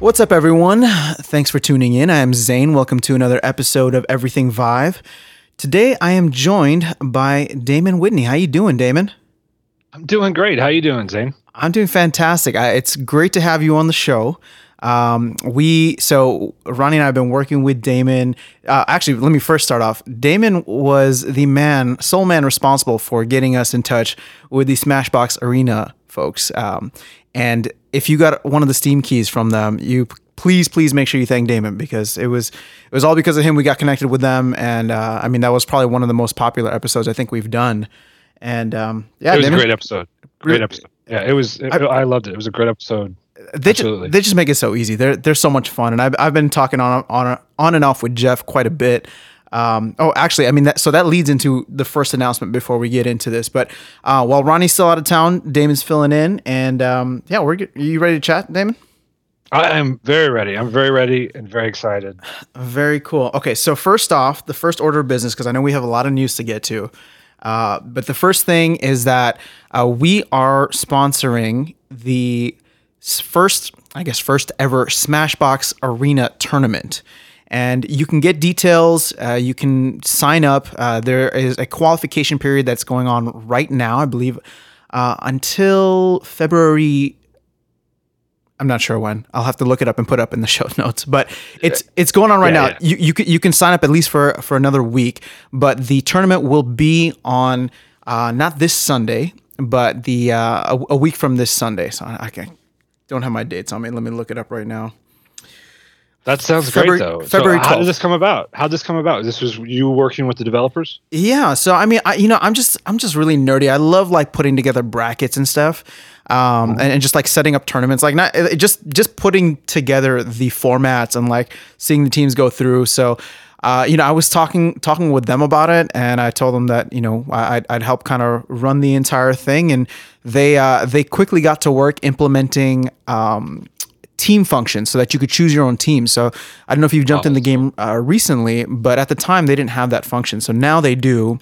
What's up, everyone? Thanks for tuning in. I am Zane. Welcome to another episode of Everything Vive. Today, I am joined by Damon Whitney. How you doing, Damon? I'm doing great. How you doing, Zane? I'm doing fantastic. I, it's great to have you on the show. Um, we so Ronnie and I have been working with Damon. Uh, actually, let me first start off. Damon was the man, sole man responsible for getting us in touch with the Smashbox Arena folks. Um, and if you got one of the Steam keys from them, you please please make sure you thank Damon because it was it was all because of him we got connected with them. And uh, I mean that was probably one of the most popular episodes I think we've done. And um, yeah, it was Damon, a great episode. Great episode. Yeah, it was. It, I, I loved it. It was a great episode they just, they just make it so easy. They're they're so much fun, and I've I've been talking on on on and off with Jeff quite a bit. Um, oh, actually, I mean that. So that leads into the first announcement before we get into this. But uh, while Ronnie's still out of town, Damon's filling in, and um, yeah, we're are you ready to chat, Damon? I am very ready. I'm very ready and very excited. Very cool. Okay, so first off, the first order of business, because I know we have a lot of news to get to. Uh, but the first thing is that uh, we are sponsoring the first, I guess, first ever Smashbox Arena tournament. And you can get details. Uh, you can sign up. Uh, there is a qualification period that's going on right now, I believe, uh, until February. I'm not sure when. I'll have to look it up and put up in the show notes. But it's it's going on right yeah, now. Yeah. You you can you can sign up at least for for another week. But the tournament will be on uh, not this Sunday, but the uh, a, a, week from this Sunday. So I, I don't have my dates on me. Let me look it up right now. That sounds February, great, though. February. So how did this come about? How did this come about? This was you working with the developers? Yeah. So I mean, I, you know, I'm just I'm just really nerdy. I love like putting together brackets and stuff, um, mm-hmm. and, and, just like setting up tournaments. Like not just just putting together the formats and like seeing the teams go through. So uh, you know, I was talking talking with them about it, and I told them that you know I'd, I'd help kind of run the entire thing, and they uh, they quickly got to work implementing. Um, team functions so that you could choose your own team. So I don't know if you've jumped oh, in the game uh, recently, but at the time they didn't have that function. So now they do.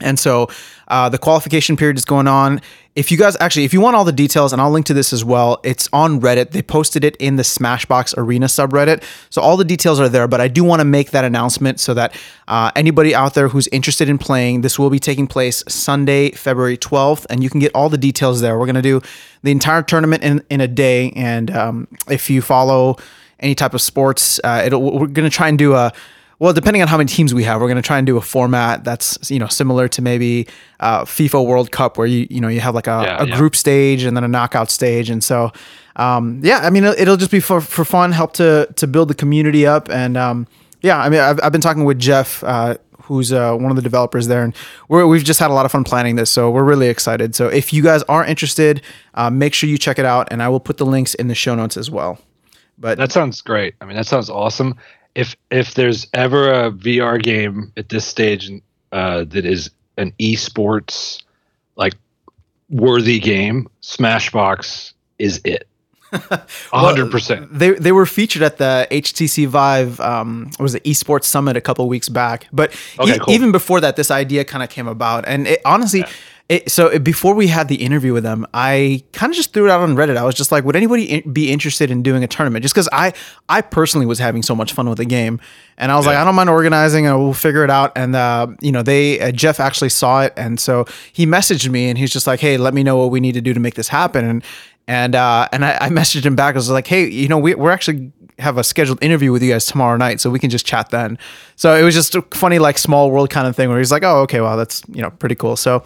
And so uh, the qualification period is going on. If you guys actually, if you want all the details, and I'll link to this as well, it's on Reddit. They posted it in the Smashbox Arena subreddit. So all the details are there, but I do want to make that announcement so that uh, anybody out there who's interested in playing, this will be taking place Sunday, February 12th, and you can get all the details there. We're going to do the entire tournament in, in a day. And um, if you follow any type of sports, uh, we're going to try and do a well, depending on how many teams we have, we're going to try and do a format that's you know similar to maybe uh, FIFA World Cup, where you you know you have like a, yeah, a yeah. group stage and then a knockout stage, and so um, yeah, I mean it'll just be for, for fun, help to to build the community up, and um, yeah, I mean I've, I've been talking with Jeff. Uh, who's uh, one of the developers there, and we have just had a lot of fun planning this, so we're really excited. So if you guys are interested, uh, make sure you check it out, and I will put the links in the show notes as well. But that sounds great. I mean, that sounds awesome if if there's ever a VR game at this stage uh, that is an esports like worthy game, Smashbox is it. hundred percent. They they were featured at the HTC Vive um was the esports summit a couple weeks back. But okay, e- cool. even before that, this idea kind of came about, and it, honestly, yeah. It, so before we had the interview with them, I kind of just threw it out on Reddit. I was just like, would anybody be interested in doing a tournament? Just because I, I personally was having so much fun with the game, and I was yeah. like, I don't mind organizing, and we'll figure it out. And uh, you know, they uh, Jeff actually saw it, and so he messaged me, and he's just like, hey, let me know what we need to do to make this happen. And and uh, and I, I messaged him back. I was like, hey, you know, we, we're actually have a scheduled interview with you guys tomorrow night, so we can just chat then. So it was just a funny, like small world kind of thing where he's like, oh, okay, well, that's you know pretty cool. So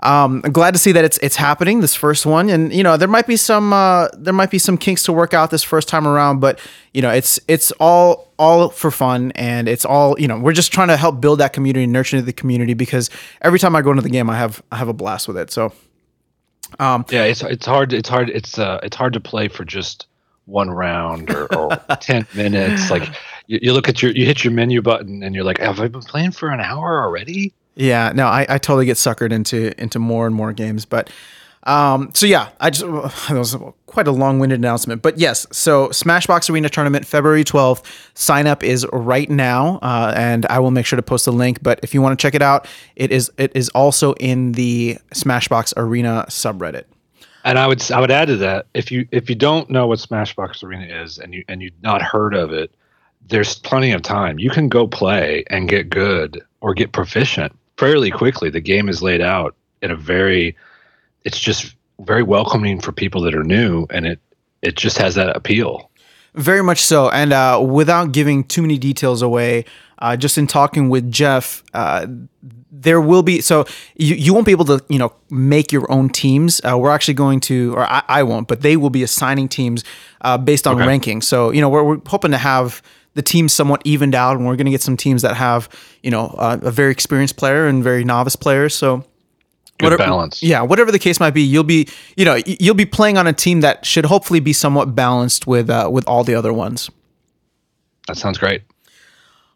um, I'm glad to see that it's it's happening this first one, and you know there might be some uh, there might be some kinks to work out this first time around, but you know it's it's all all for fun, and it's all you know we're just trying to help build that community, nurture the community because every time I go into the game, I have I have a blast with it. So. Um, yeah, it's it's hard. It's hard. It's uh, it's hard to play for just one round or, or 10 minutes like you, you, look at your you hit your menu button and you're like have i been playing for an hour already yeah no i, I totally get suckered into into more and more games but um so yeah i just that was quite a long-winded announcement but yes so smashbox arena tournament february 12th sign up is right now uh, and i will make sure to post a link but if you want to check it out it is it is also in the smashbox arena subreddit And I would I would add to that if you if you don't know what Smashbox Arena is and you and you've not heard of it, there's plenty of time. You can go play and get good or get proficient fairly quickly. The game is laid out in a very it's just very welcoming for people that are new and it it just has that appeal. Very much so. And uh, without giving too many details away, uh, just in talking with Jeff, uh, there will be so you, you won't be able to you know make your own teams. Uh, we're actually going to, or I, I, won't, but they will be assigning teams uh, based on okay. ranking. So you know we're, we're hoping to have the teams somewhat evened out, and we're going to get some teams that have you know uh, a very experienced player and very novice players. So Good whatever, balance. Yeah, whatever the case might be, you'll be you know you'll be playing on a team that should hopefully be somewhat balanced with uh, with all the other ones. That sounds great.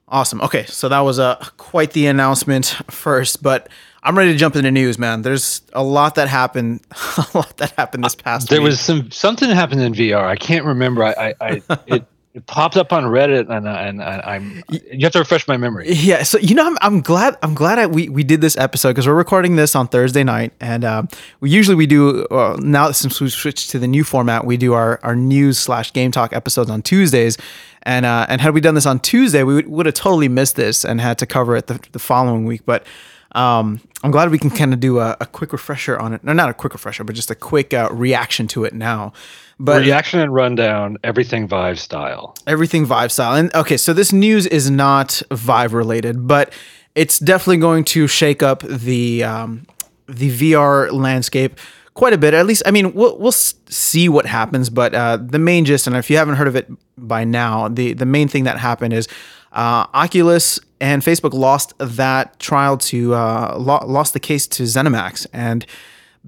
Awesome. Okay, so that was a uh, quite the announcement first, but I'm ready to jump into news, man. There's a lot that happened, a lot that happened this past. There week. was some something happened in VR. I can't remember. I, I, I it it popped up on Reddit, and and, and I'm you have to refresh my memory. Yeah, so you know, I'm, I'm glad I'm glad I, we we did this episode because we're recording this on Thursday night, and um, we usually we do uh, now since we switched to the new format, we do our our news slash game talk episodes on Tuesdays, and uh, and had we done this on Tuesday, we would, would have totally missed this and had to cover it the, the following week, but. Um, I'm glad we can kind of do a, a, quick refresher on it. No, not a quick refresher, but just a quick uh, reaction to it now. But reaction and rundown, everything Vive style. Everything Vive style. And okay, so this news is not Vive related, but it's definitely going to shake up the um, the VR landscape quite a bit. At least, I mean, we'll we'll see what happens. But uh, the main gist, and if you haven't heard of it by now, the the main thing that happened is uh, Oculus and Facebook lost that trial to uh, lo- lost the case to ZeniMax, and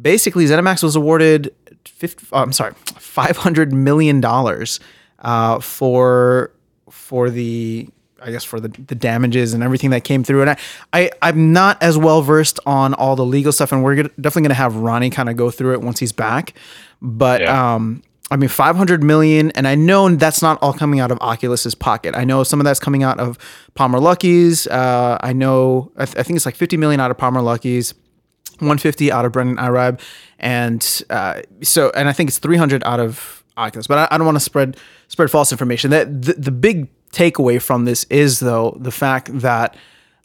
basically ZeniMax was awarded 50, oh, I'm sorry, five hundred million dollars uh, for for the I guess for the, the damages and everything that came through. And I, I I'm not as well versed on all the legal stuff, and we're gonna, definitely going to have Ronnie kind of go through it once he's back. But yeah. um, I mean, 500 million, and I know that's not all coming out of Oculus's pocket. I know some of that's coming out of Palmer Luckey's. Uh, I know, I, th- I, think it's like 50 million out of Palmer Luckey's, 150 out of Brendan Iribe, and uh, so, and I think it's 300 out of Oculus. But I, I don't want to spread spread false information. That the, the big takeaway from this is though the fact that,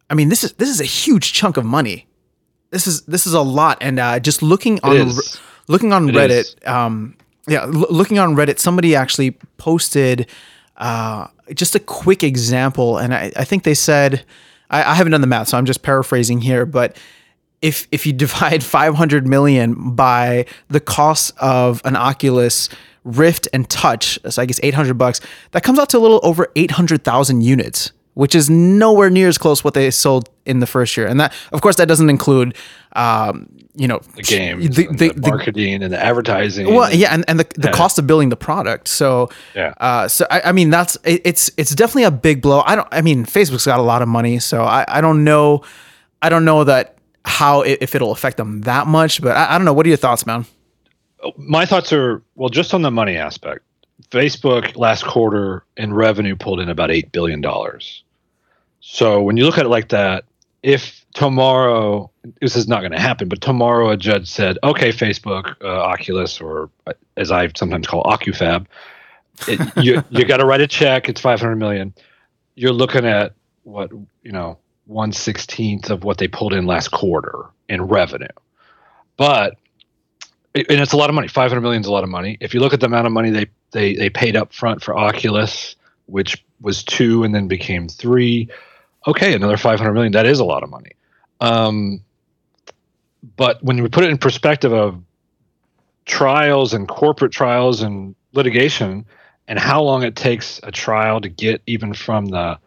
I mean, this is this is a huge chunk of money. This is this is a lot, and uh, just looking on looking on it Reddit. Um, yeah, l- looking on Reddit, somebody actually posted uh, just a quick example, and I, I think they said I, I, haven't done the math, so I'm just paraphrasing here, but if if you divide 500 million by the cost of an Oculus Rift and Touch, so I guess 800 bucks, that comes out to a little over 800,000 units which is nowhere near as close what they sold in the first year. And that, of course, that doesn't include, um, you know, the games, the, the, the marketing, the, and the advertising. Well, yeah, and, and the, the yeah. cost of building the product. So, yeah. Uh, so I, I mean, that's it, it's it's definitely a big blow. I don't. I mean, Facebook's got a lot of money, so I, I don't know. I don't know that how if it'll affect them that much, but I, I don't know. What are your thoughts, man? My thoughts are well, just on the money aspect. Facebook last quarter in revenue pulled in about eight billion dollars. So when you look at it like that, if tomorrow this is not going to happen, but tomorrow a judge said, "Okay, Facebook, uh, Oculus, or uh, as I sometimes call OcuFab, it, you you got to write a check. It's five hundred million. You're looking at what you know one sixteenth of what they pulled in last quarter in revenue, but and it's a lot of money. Five hundred million is a lot of money. If you look at the amount of money they they they paid up front for Oculus, which was two and then became three. Okay, another 500 million. That is a lot of money. Um, but when we put it in perspective of trials and corporate trials and litigation and how long it takes a trial to get even from the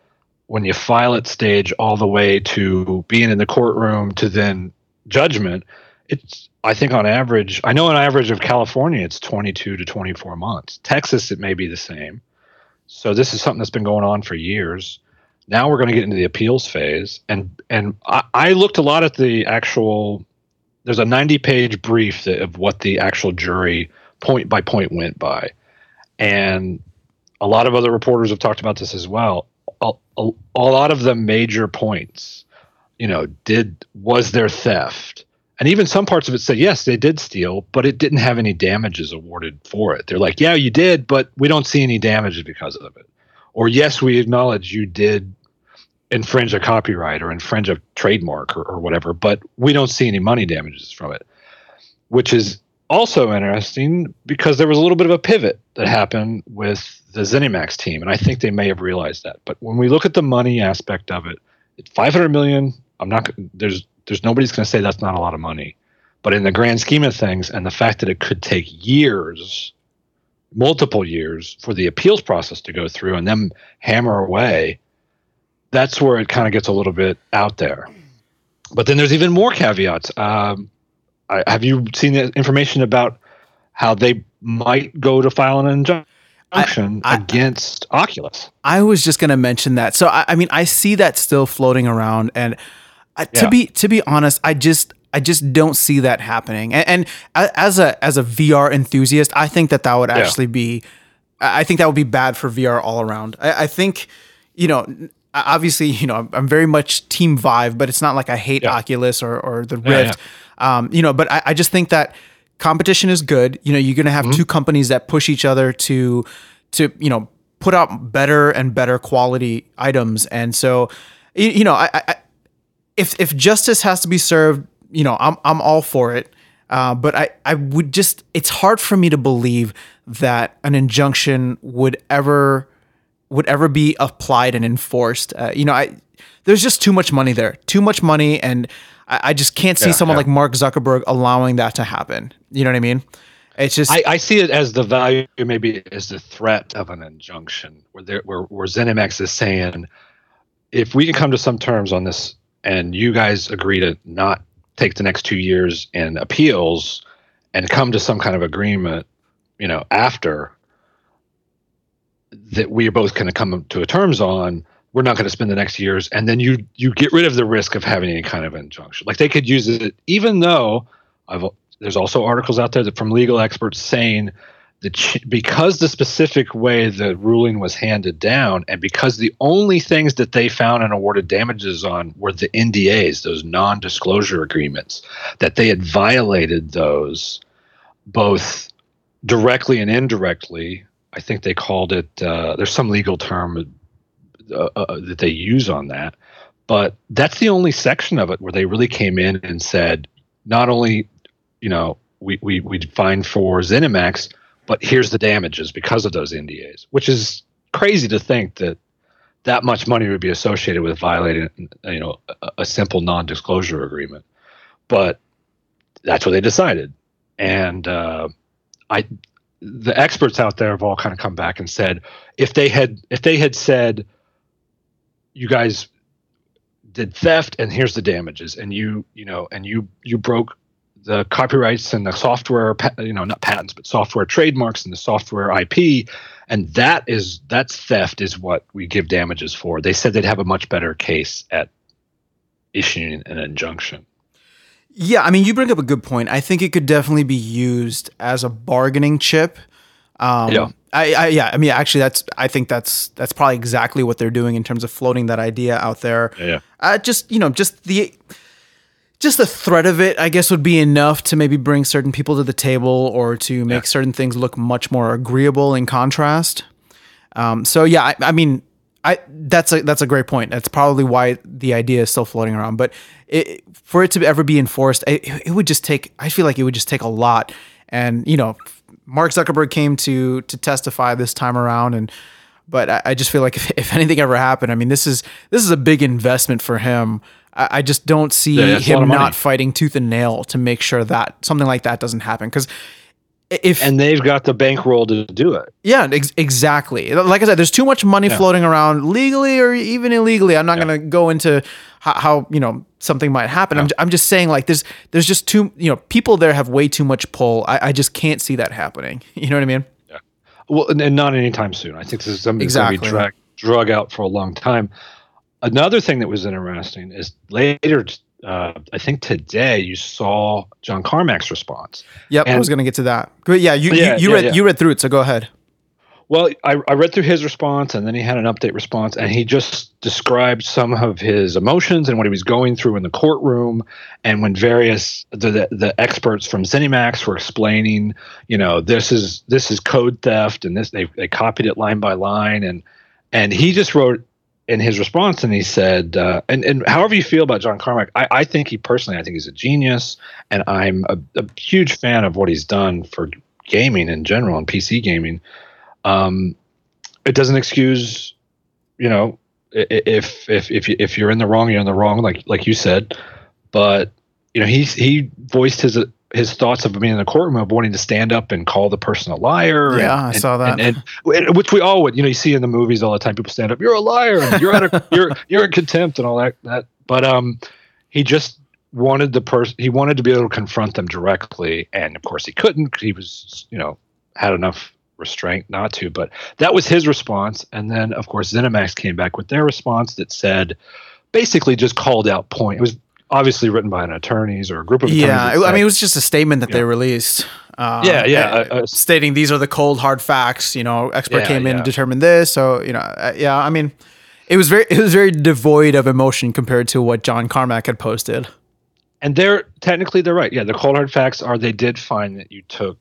when you file it stage all the way to being in the courtroom to then judgment it's i think on average i know on average of california it's 22 to 24 months. Texas it may be the same. So this is something that's been going on for years. Now we're going to get into the appeals phase and and I, I looked a lot at the actual there's a 90 page brief that, of what the actual jury point by point went by. And a lot of other reporters have talked about this as well a, a, lot of the major points you know did was there theft And even some parts of it said, yes, they did steal, but it didn't have any damages awarded for it. They're like, yeah, you did, but we don't see any damages because of it. Or, yes, we acknowledge you did infringe a copyright or infringe a trademark or, or whatever, but we don't see any money damages from it, which is also interesting because there was a little bit of a pivot that happened with the ZeniMax team, and I think they may have realized that. But when we look at the money aspect of it, it's 500 million. I'm not there's there's nobody's going to say that's not a lot of money, but in the grand scheme of things, and the fact that it could take years, multiple years, for the appeals process to go through and then hammer away, that's where it kind of gets a little bit out there. But then there's even more caveats. Um, I, have you seen the information about how they might go to file an injunction? I, I, against Oculus. I was just going to mention that. So I, I, mean, I see that still floating around, and uh, to yeah. be to be honest, I just I just don't see that happening. And, and, as a as a VR enthusiast, I think that that would actually yeah. be, I think that would be bad for VR all around. I, I, think, you know, obviously, you know, I'm very much Team Vive, but it's not like I hate yeah. Oculus or or the Rift, um, you know. But I, I, just think that competition is good. You know, you're going to have mm-hmm. two companies that push each other to to you know put out better and better quality items, and so you, you know, I, I if if justice has to be served, you know, I'm I'm all for it. Uh, but I, I would just it's hard for me to believe that an injunction would ever would ever be applied and enforced. Uh, you know, I there's just too much money there, too much money, and I, I just can't see yeah, someone yeah. like Mark Zuckerberg allowing that to happen. You know what I mean? It's just I, I, see it as the value, maybe as the threat of an injunction, where there, where, where ZeniMax is saying, if we can come to some terms on this and you guys agree to not take the next two years in appeals and come to some kind of agreement, you know, after that we are both going to come to a terms on, we're not going to spend the next years, and then you you get rid of the risk of having any kind of injunction. Like they could use it, even though I've there's also articles out there that from legal experts saying that because the specific way the ruling was handed down and because the only things that they found and awarded damages on were the NDAs, those non-disclosure agreements, that they had violated those both directly and indirectly. I think they called it. Uh, there's some legal term uh, uh, that they use on that, but that's the only section of it where they really came in and said, not only, you know, we we we fine for ZeniMax but here's the damages because of those NDAs, which is crazy to think that that much money would be associated with violating, you know, a, a simple non-disclosure agreement. But that's what they decided, and uh, I, the experts out there have all kind of come back and said if they had if they had said, you guys did theft and here's the damages, and you you know and you you broke the copyrights and the software, you know, not patents, but software trademarks and the software IP, and that is that's theft is what we give damages for. They said they'd have a much better case at issuing an injunction. Yeah, I mean, you bring up a good point. I think it could definitely be used as a bargaining chip. Um, yeah. I, I, yeah, I mean, actually, that's I think that's that's probably exactly what they're doing in terms of floating that idea out there. Yeah. Uh, just you know, just the just the threat of it, I guess, would be enough to maybe bring certain people to the table or to make yeah. certain things look much more agreeable in contrast. Um, so yeah, I, I, mean, I that's a that's a great point. That's probably why the idea is still floating around. But it, for it to ever be enforced, it, it would just take. I feel like it would just take a lot. And you know, Mark Zuckerberg came to to testify this time around, and but I, I just feel like if, if anything ever happened, I mean, this is this is a big investment for him. I, just don't see yeah, him not fighting tooth and nail to make sure that something like that doesn't happen. Because if and they've got the bankroll to do it. Yeah, ex- exactly. Like I said, there's too much money yeah. floating around legally or even illegally. I'm not yeah. going to go into how, how, you know something might happen. Yeah. I'm, I'm just saying like there's there's just too you know people there have way too much pull. I, I just can't see that happening. You know what I mean? Yeah. Well, and, and not anytime soon. I think this is something exactly. that's going to be drag, drug out for a long time. Another thing that was interesting is later, uh, I think today you saw John Carmack's response. Yep, and, I was going to get to that. Yeah, you yeah, you, you yeah, read yeah. you read through it, so go ahead. Well, I, I read through his response and then he had an update response and he just described some of his emotions and what he was going through in the courtroom. And when various the, the, the experts from ZeniMax were explaining, you know, this is this is code theft and this they, they copied it line by line and and he just wrote in his response and he said uh, and, and however you feel about john carmack I, I think he personally i think he's a genius and i'm a, a huge fan of what he's done for gaming in general and pc gaming um, it doesn't excuse, you know, if if if if you're in the wrong, you're in the wrong, like like you said. But you know, he he voiced his his thoughts of being in the courtroom of wanting to stand up and call the person a liar. Yeah, and, I saw that. And, and, which we all would, you know, you see in the movies all the time. People stand up, you're a liar, and you're at a, you're you're in contempt and all that. That, but um, he just wanted the person. He wanted to be able to confront them directly, and of course he couldn't. He was, you know, had enough restraint not to. But that was his response. And then, of course, ZeniMax came back with their response that said, basically just called out point. It was obviously written by an attorneys or a group of yeah. I mean, it was just a statement that yeah. they released. Um, yeah, yeah, uh, stating these are the cold hard facts. You know, expert yeah, came in and determined this. So you know, uh, yeah. I mean, it was very it was very devoid of emotion compared to what John Carmack had posted. And they're technically they're right. Yeah, the cold hard facts are they did find that you took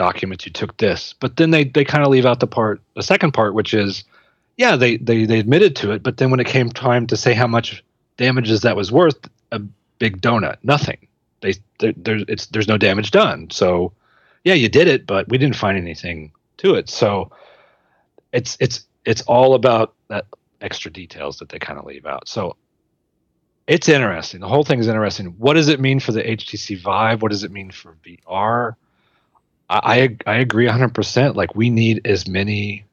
documents you took this but then they they kind of leave out the part the second part which is yeah they, they they admitted to it but then when it came time to say how much damages that was worth a big donut. Nothing. They there's it's there's no damage done. So yeah you did it but we didn't find anything to it. So it's it's it's all about that extra details that they kind of leave out. So it's interesting. The whole thing is interesting. What does it mean for the htc vive? What does it mean for vr I I agree 100%. Like we need as many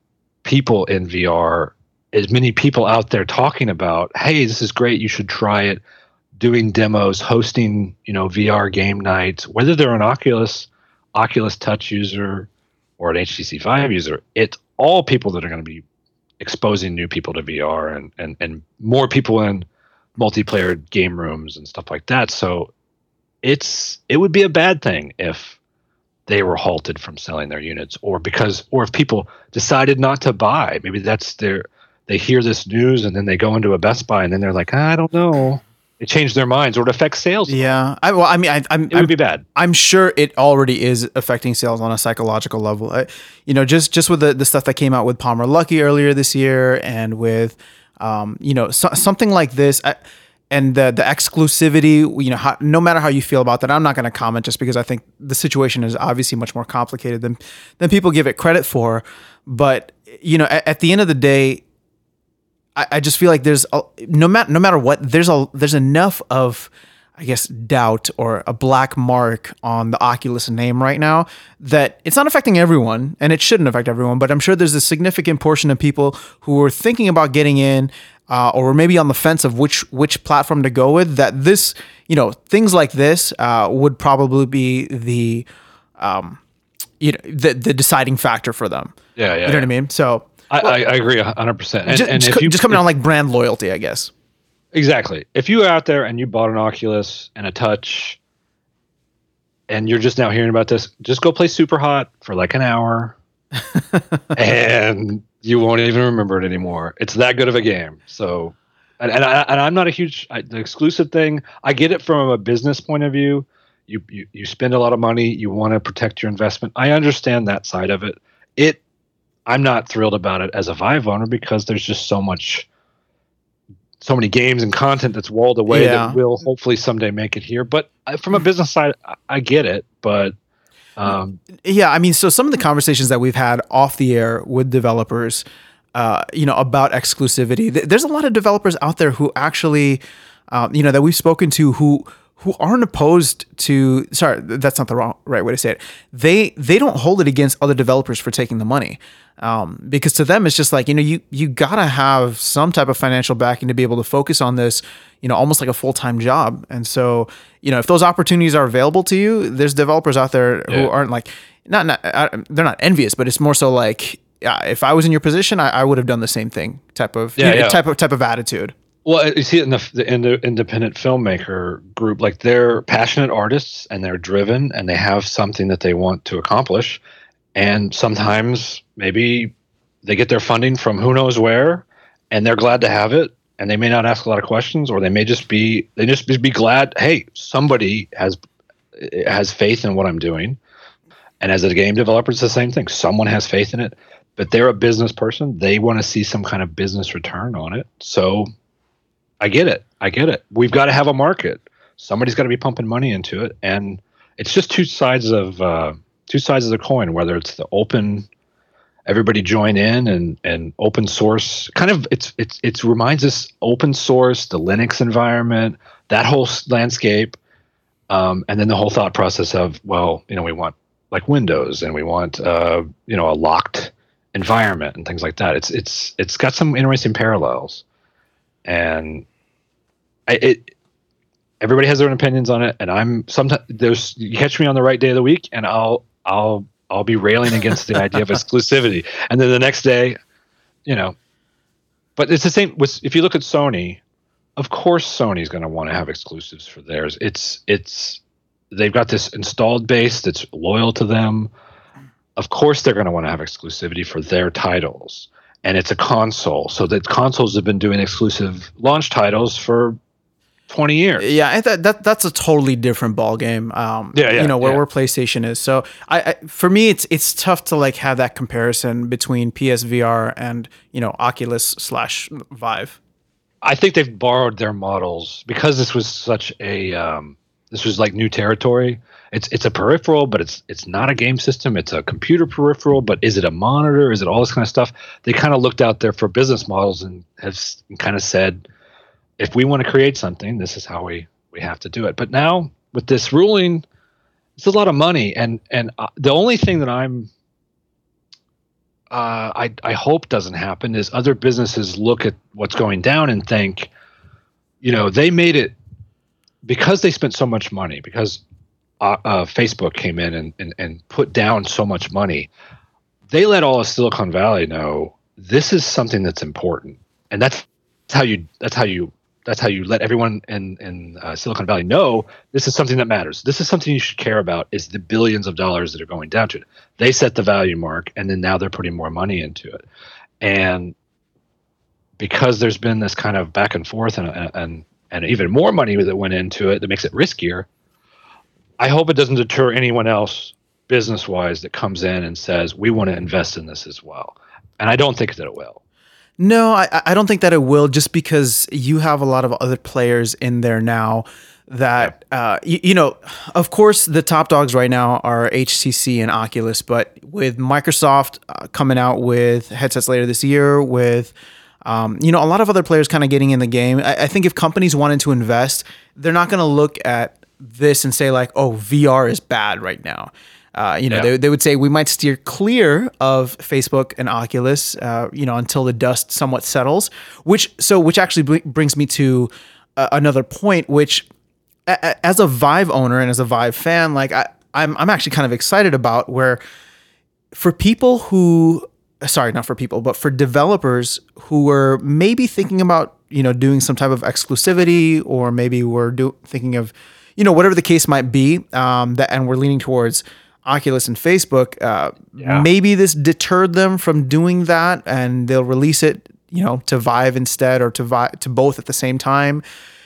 people in VR, as many people out there talking about, hey, this is great, you should try it, doing demos, hosting, you know, VR game nights, whether they're an Oculus Oculus Touch user or an HTC Vive user, it's all people that are going to be exposing new people to VR and and and more people in multiplayer game rooms and stuff like that. So it's it would be a bad thing if they were halted from selling their units or because or if people decided not to buy maybe that's their they hear this news and then they go into a best buy and then they're like i don't know it changed their minds or it affects sales. Yeah. I, well i mean I, am it would I'm, be bad. I'm sure it already is affecting sales on a psychological level. I, you know just just with the, the stuff that came out with palmer Luckey earlier this year and with um, you know so, something like this I, and the the exclusivity you know how, no matter how you feel about that i'm not going to comment just because i think the situation is obviously much more complicated than than people give it credit for. But you know at, at the end of the day I, I just feel like there's a, no matter no matter what there's a there's enough of I guess doubt or a black mark on the Oculus name right now that it's not affecting everyone and it shouldn't affect everyone, but I'm sure there's a significant portion of people who are thinking about getting in uh, or maybe on the fence of which which platform to go with. That this, you know, things like this uh, would probably be the, um, you know, the the deciding factor for them. Yeah, yeah. You know yeah. what I mean? So I, well, I, I agree hundred percent. And, just, and just, you, just coming if, on like brand loyalty, I guess. Exactly. If you were out there and you bought an Oculus and a Touch, and you're just now hearing about this, just go play Super Hot for like an hour. and you won't even remember it anymore. It's that good of a game. So, and and, I, and I'm not a huge I, the exclusive thing. I get it from a business point of view. You, you you spend a lot of money. You want to protect your investment. I understand that side of it. It, I'm not thrilled about it as a Vive owner because there's just so much, so many games and content that's walled away yeah. that will hopefully someday make it here. But uh, from a business side, I, I get it. But um, yeah, I mean, so some of the conversations that we've had off the air with developers, uh, you know, about exclusivity. There's a lot of developers out there who actually, um, you know, that we've spoken to who who aren't opposed to. Sorry, that's not the wrong right way to say it. They they don't hold it against other developers for taking the money. Um, because to them it's just like you know you you gotta have some type of financial backing to be able to focus on this you know almost like a full-time job and so you know if those opportunities are available to you there's developers out there yeah. who aren't like not, not uh, they're not envious but it's more so like yeah, if I was in your position I, I would have done the same thing type of yeah, you know, yeah. type of type of attitude well, uh, you see it in the, the, in the independent filmmaker group. Like they're passionate artists and they're driven and they have something that they want to accomplish and sometimes maybe they get their funding from who knows where, and they're glad to have it. And they may not ask a lot of questions, or they may just be they just be glad. Hey, somebody has has faith in what I'm doing. And as a game developer, it's the same thing. Someone has faith in it, but they're a business person. They want to see some kind of business return on it. So I get it. I get it. We've got to have a market. Somebody's got to be pumping money into it, and it's just two sides of uh, two sides of the coin. Whether it's the open, everybody join in, and and open source. Kind of, it's it's it reminds us open source, the Linux environment, that whole landscape, um, and then the whole thought process of well, you know, we want like Windows, and we want uh, you know a locked environment and things like that. It's it's it's got some interesting parallels, and I, it everybody has their own opinions on it, and I'm sometimes there's you catch me on the right day of the week, and I'll I'll I'll be railing against the idea of exclusivity, and then the next day, you know, but it's the same. With if you look at Sony, of course Sony's going to want to have exclusives for theirs. It's it's they've got this installed base that's loyal to them. Of course, they're going to want to have exclusivity for their titles, and it's a console, so that consoles have been doing exclusive launch titles for 20 years. Yeah, that, that that's a totally different ball game. Um, yeah, yeah, you know where, yeah. where PlayStation is. So I, I, for me, it's it's tough to like have that comparison between PSVR and you know Oculus slash Vive. I think they've borrowed their models because this was such a um, this was like new territory. It's it's a peripheral, but it's it's not a game system. It's a computer peripheral, but is it a monitor? Is it all this kind of stuff? They kind of looked out there for business models and have kind of said if we want to create something, this is how we we have to do it. But now with this ruling, it's a lot of money, and and uh, the only thing that I'm uh, I I hope doesn't happen is other businesses look at what's going down and think, you know, they made it because they spent so much money because uh, uh, Facebook came in and, and and put down so much money. They let all of Silicon Valley know this is something that's important, and that's how you that's how you that's how you let everyone in in uh, Silicon Valley know this is something that matters. This is something you should care about. Is the billions of dollars that are going down to it? They set the value mark, and then now they're putting more money into it, and because there's been this kind of back and forth and and and even more money that went into it that makes it riskier. I hope it doesn't deter anyone else business wise that comes in and says we want to invest in this as well, and I don't think that it will. No, I, I don't think that it will just because you have a lot of other players in there now that, uh, you, you know, of course, the top dogs right now are HTC and Oculus, but with Microsoft uh, coming out with headsets later this year, with um, you know, a lot of other players kind of getting in the game. I, I think if companies wanted to invest, they're not going to look at this and say like, "Oh, VR is bad right now." Uh, you know, Yeah. they, they would say we might steer clear of Facebook and Oculus, uh, you know, until the dust somewhat settles. Which so which actually br- brings me to uh, another point, which a- as a Vive owner and as a Vive fan, like I, I'm I'm actually kind of excited about where for people who sorry not for people but for developers who were maybe thinking about you know doing some type of exclusivity or maybe were do, thinking of you know whatever the case might be um, that and we're leaning towards oculus and facebook uh, Yeah. maybe this deterred them from doing that and they'll release it you know to vive instead or to vive to both at the same time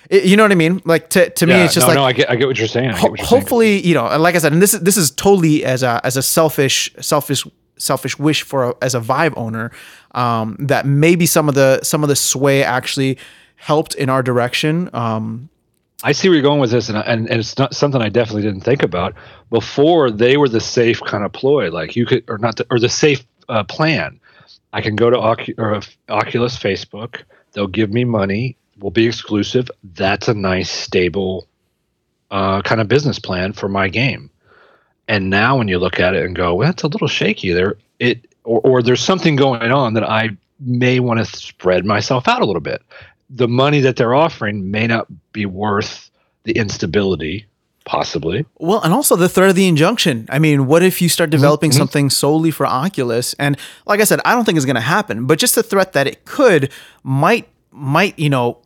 you know what i mean like to, to me it's just no, like no, I get, I get what you're saying. Ho- what you're saying. hopefully you know like i said and this is this is totally as a as a selfish selfish selfish wish for a, as a vive owner um that maybe some of the some of the sway actually helped in our direction um I see where you're going with this, and, and and it's not something I definitely didn't think about before. They were the safe kind of ploy, like you could, or not, the, or the safe uh, plan. I can go to Ocu- or uh, Oculus Facebook. They'll give me money. We'll be exclusive. That's a nice, stable uh, kind of business plan for my game. And now, when you look at it and go, well, that's a little shaky there. It or, or there's something going on that I may want to spread myself out a little bit. The money that they're offering may not be worth the instability, possibly. well and also the threat of the injunction i mean what if you start mm-hmm. developing mm-hmm. something solely for oculus and like i said i don't think it's going to happen but just the threat that it could might might you know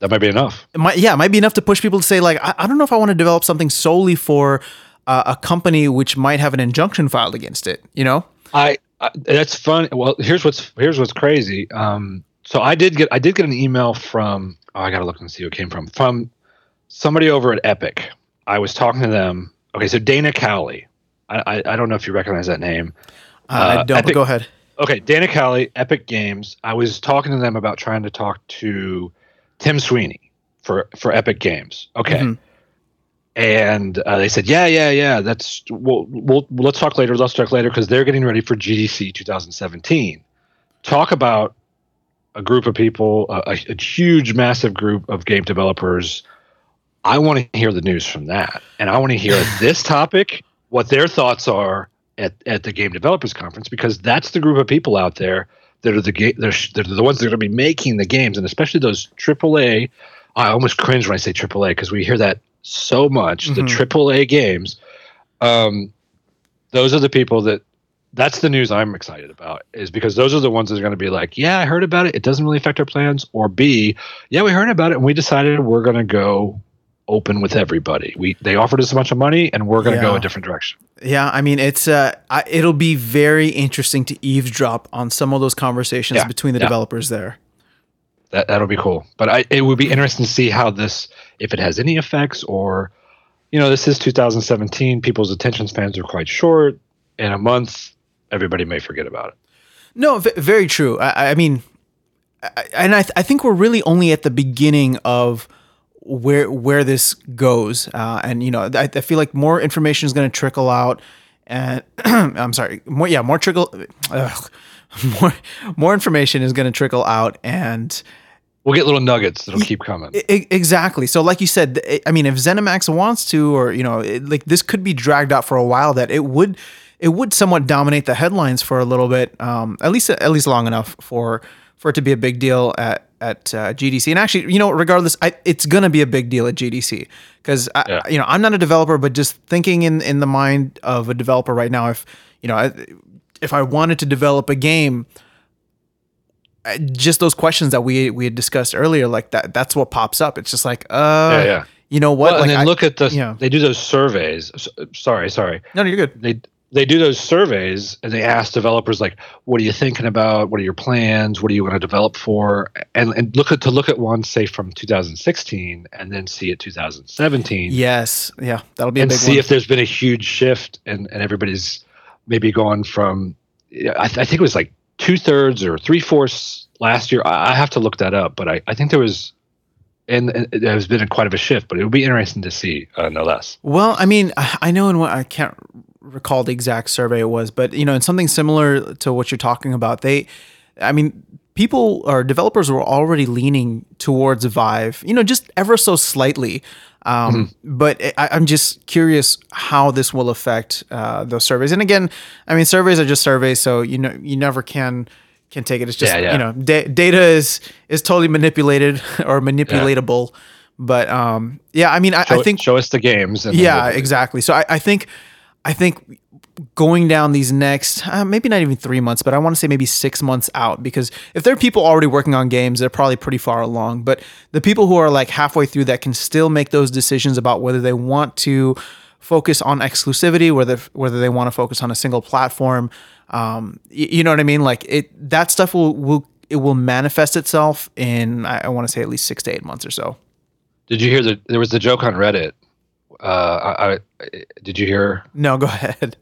That might be enough. it might, yeah, it might be enough to push people to say like, I, I don't know if I want to develop something solely for uh, a company which might have an injunction filed against it. You know? I Uh, that's fun. Well, here's what's here's what's crazy. Um, so I did get I did get an email from oh I gotta look and see who it came from from somebody over at Epic. I was talking to them. Okay, so Dana Cowley. I I, I don't know if you recognize that name. Uh, I don't. Epic- go ahead. Okay, Dana Cowley, Epic Games. I was talking to them about trying to talk to Tim Sweeney for for Epic Games. Okay. Mhm. And uh, they said, "Yeah, yeah, yeah. That's we'll, we'll let's talk later. Let's talk later because they're getting ready for GDC 2017. Talk about a group of people, a, a, huge, massive group of game developers. I want to hear the news from that, and I want to hear this topic, what their thoughts are at, at the Game Developers Conference, because that's the group of people out there that are the ga- they're, they're the ones that are going to be making the games, and especially those AAA. I almost cringe when I say AAA because we hear that so much. The Mhm. AAA games, um, those are the people that. That's the news I'm excited about, is because those are the ones that are going to be like, yeah, I heard about it. It doesn't really affect our plans. Or B, yeah, we heard about it and we decided we're going to go open with everybody. We they offered us a bunch of money and we're going to go a different direction. Yeah, I mean, it's uh, I, it'll be very interesting to eavesdrop on some of those conversations Yeah, between the yeah. developers there. That that'll be cool. But I it would be interesting to see how this if it has any effects or you know, this is 2017. People's attention spans are quite short. In a month, everybody may forget about it. No, v- very true. I, I mean, I, and I, th- I think we're really only at the beginning of where where this goes. Uh, and you know, I, I feel like more information is going to trickle out. And I'm sorry, more yeah, more trickle, ugh, more more information is going to trickle out. And We'll get little nuggets that'll keep coming. I- exactly. So, like you said, I- mean, if ZeniMax wants to, or you know, it, like this could be dragged out for a while. That it would, it would somewhat dominate the headlines for a little bit, um, at least at least long enough for for it to be a big deal at at uh, GDC. And actually, you know, regardless, I, it's gonna be a big deal at GDC because Yeah. you know I'm not a developer, but just thinking in in the mind of a developer right now, if you know, I- if I wanted to develop a game just those questions that we we had discussed earlier, like that that's what pops up. It's just like, uh, yeah, yeah. you know what? Well, like and then I- look at the yeah. they do those surveys. Sorry, sorry. no, no, you're good. they they do those surveys and they ask developers like what are you thinking about what are your plans what are you going to develop for and, and look at to look at one say from 2016 and then see it 2017 Yes, yeah, that'll be a and see one. if there's been a huge shift and, and everybody's maybe gone from I, th- I think it was like two-thirds or three-fourths last year. I, I have to look that up but I, I think there was and, and there has been a, quite of a shift but it would be interesting to see uh, no less. Well, I mean, I I know in what I can't recall the exact survey it was, but you know, in something similar to what you're talking about, they, I mean, people or developers were already leaning towards Vive, you know, just ever so slightly. Um, But I, I'm just curious how this will affect uh, those surveys. And again, I mean, surveys are just surveys, so you know, you never can can take it. It's just Yeah, yeah. you know, da- data is is totally manipulated or manipulatable. But um, yeah, I mean, I, show, I think show us the games and yeah, exactly. So I, I think, I think going down these next, uh, maybe not even three months, but I want to say maybe six months out because if there are people already working on games, they're probably pretty far along. But the people who are like halfway through that can still make those decisions about whether they want to focus on exclusivity, whether whether they want to focus on a single platform. Um, y- you know what I mean? Like it, that stuff will will it will manifest itself in I, I want to say at least six to eight months or so. Did you hear that there was the joke on Reddit? Uh, I, I did you hear? No, go ahead.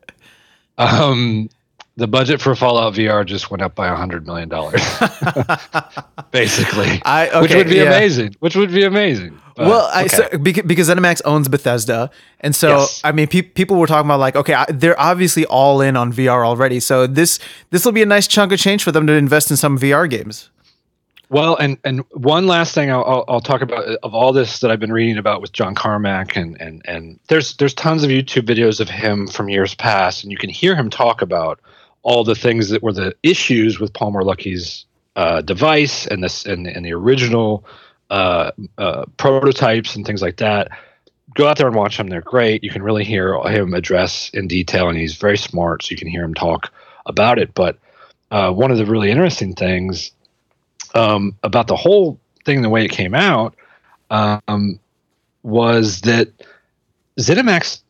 Um, the budget for Fallout VR just went up by a hundred million dollars, basically, I okay, which would be yeah. amazing. Which would be amazing. But, well, I, okay. so, because, because ZeniMax owns Bethesda, and so Yes. I mean, pe- people were talking about like, okay, I, they're obviously all in on VR already, so this this will be a nice chunk of change for them to invest in some VR games. Well, and and one last thing I'll, I'll, I'll talk about uh, of all this that I've been reading about with John Carmack and and and there's there's tons of YouTube videos of him from years past, and you can hear him talk about all the things that were the issues with Palmer Luckey's uh, device and this and, and the original uh, uh, prototypes and things like that. Go out there and watch them; they're great. You can really hear him address in detail, and he's very smart, so you can hear him talk about it. But uh, one of the really interesting things um, about the whole thing, the way it came out, um, was that ZeniMax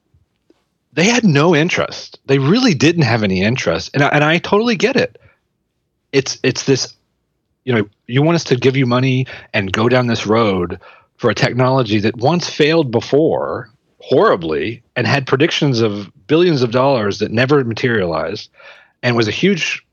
they had no interest. They really didn't have any interest, and I, and I totally get it. It's it's this, you know, you want us to give you money and go down this road for a technology that once failed before horribly and had predictions of billions of dollars that never materialized, and was a huge,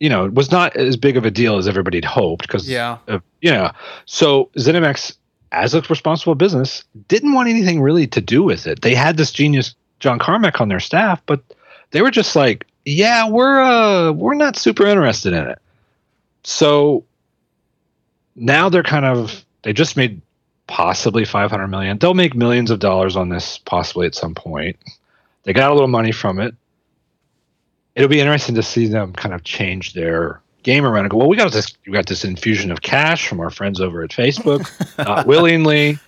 you know, it was not as big of a deal as everybody had hoped because Yeah. of, know, so ZeniMax as a responsible business didn't want anything really to do with it. They had this genius John Carmack on their staff, but they were just like, yeah, we're uh we're not super interested in it. So now they're kind of they just made possibly 500 million. They'll make millions of dollars on this possibly at some point. They got a little money from it. It'll be interesting to see them kind of change their game around and go, well, we got this we got this infusion of cash from our friends over at Facebook, not willingly.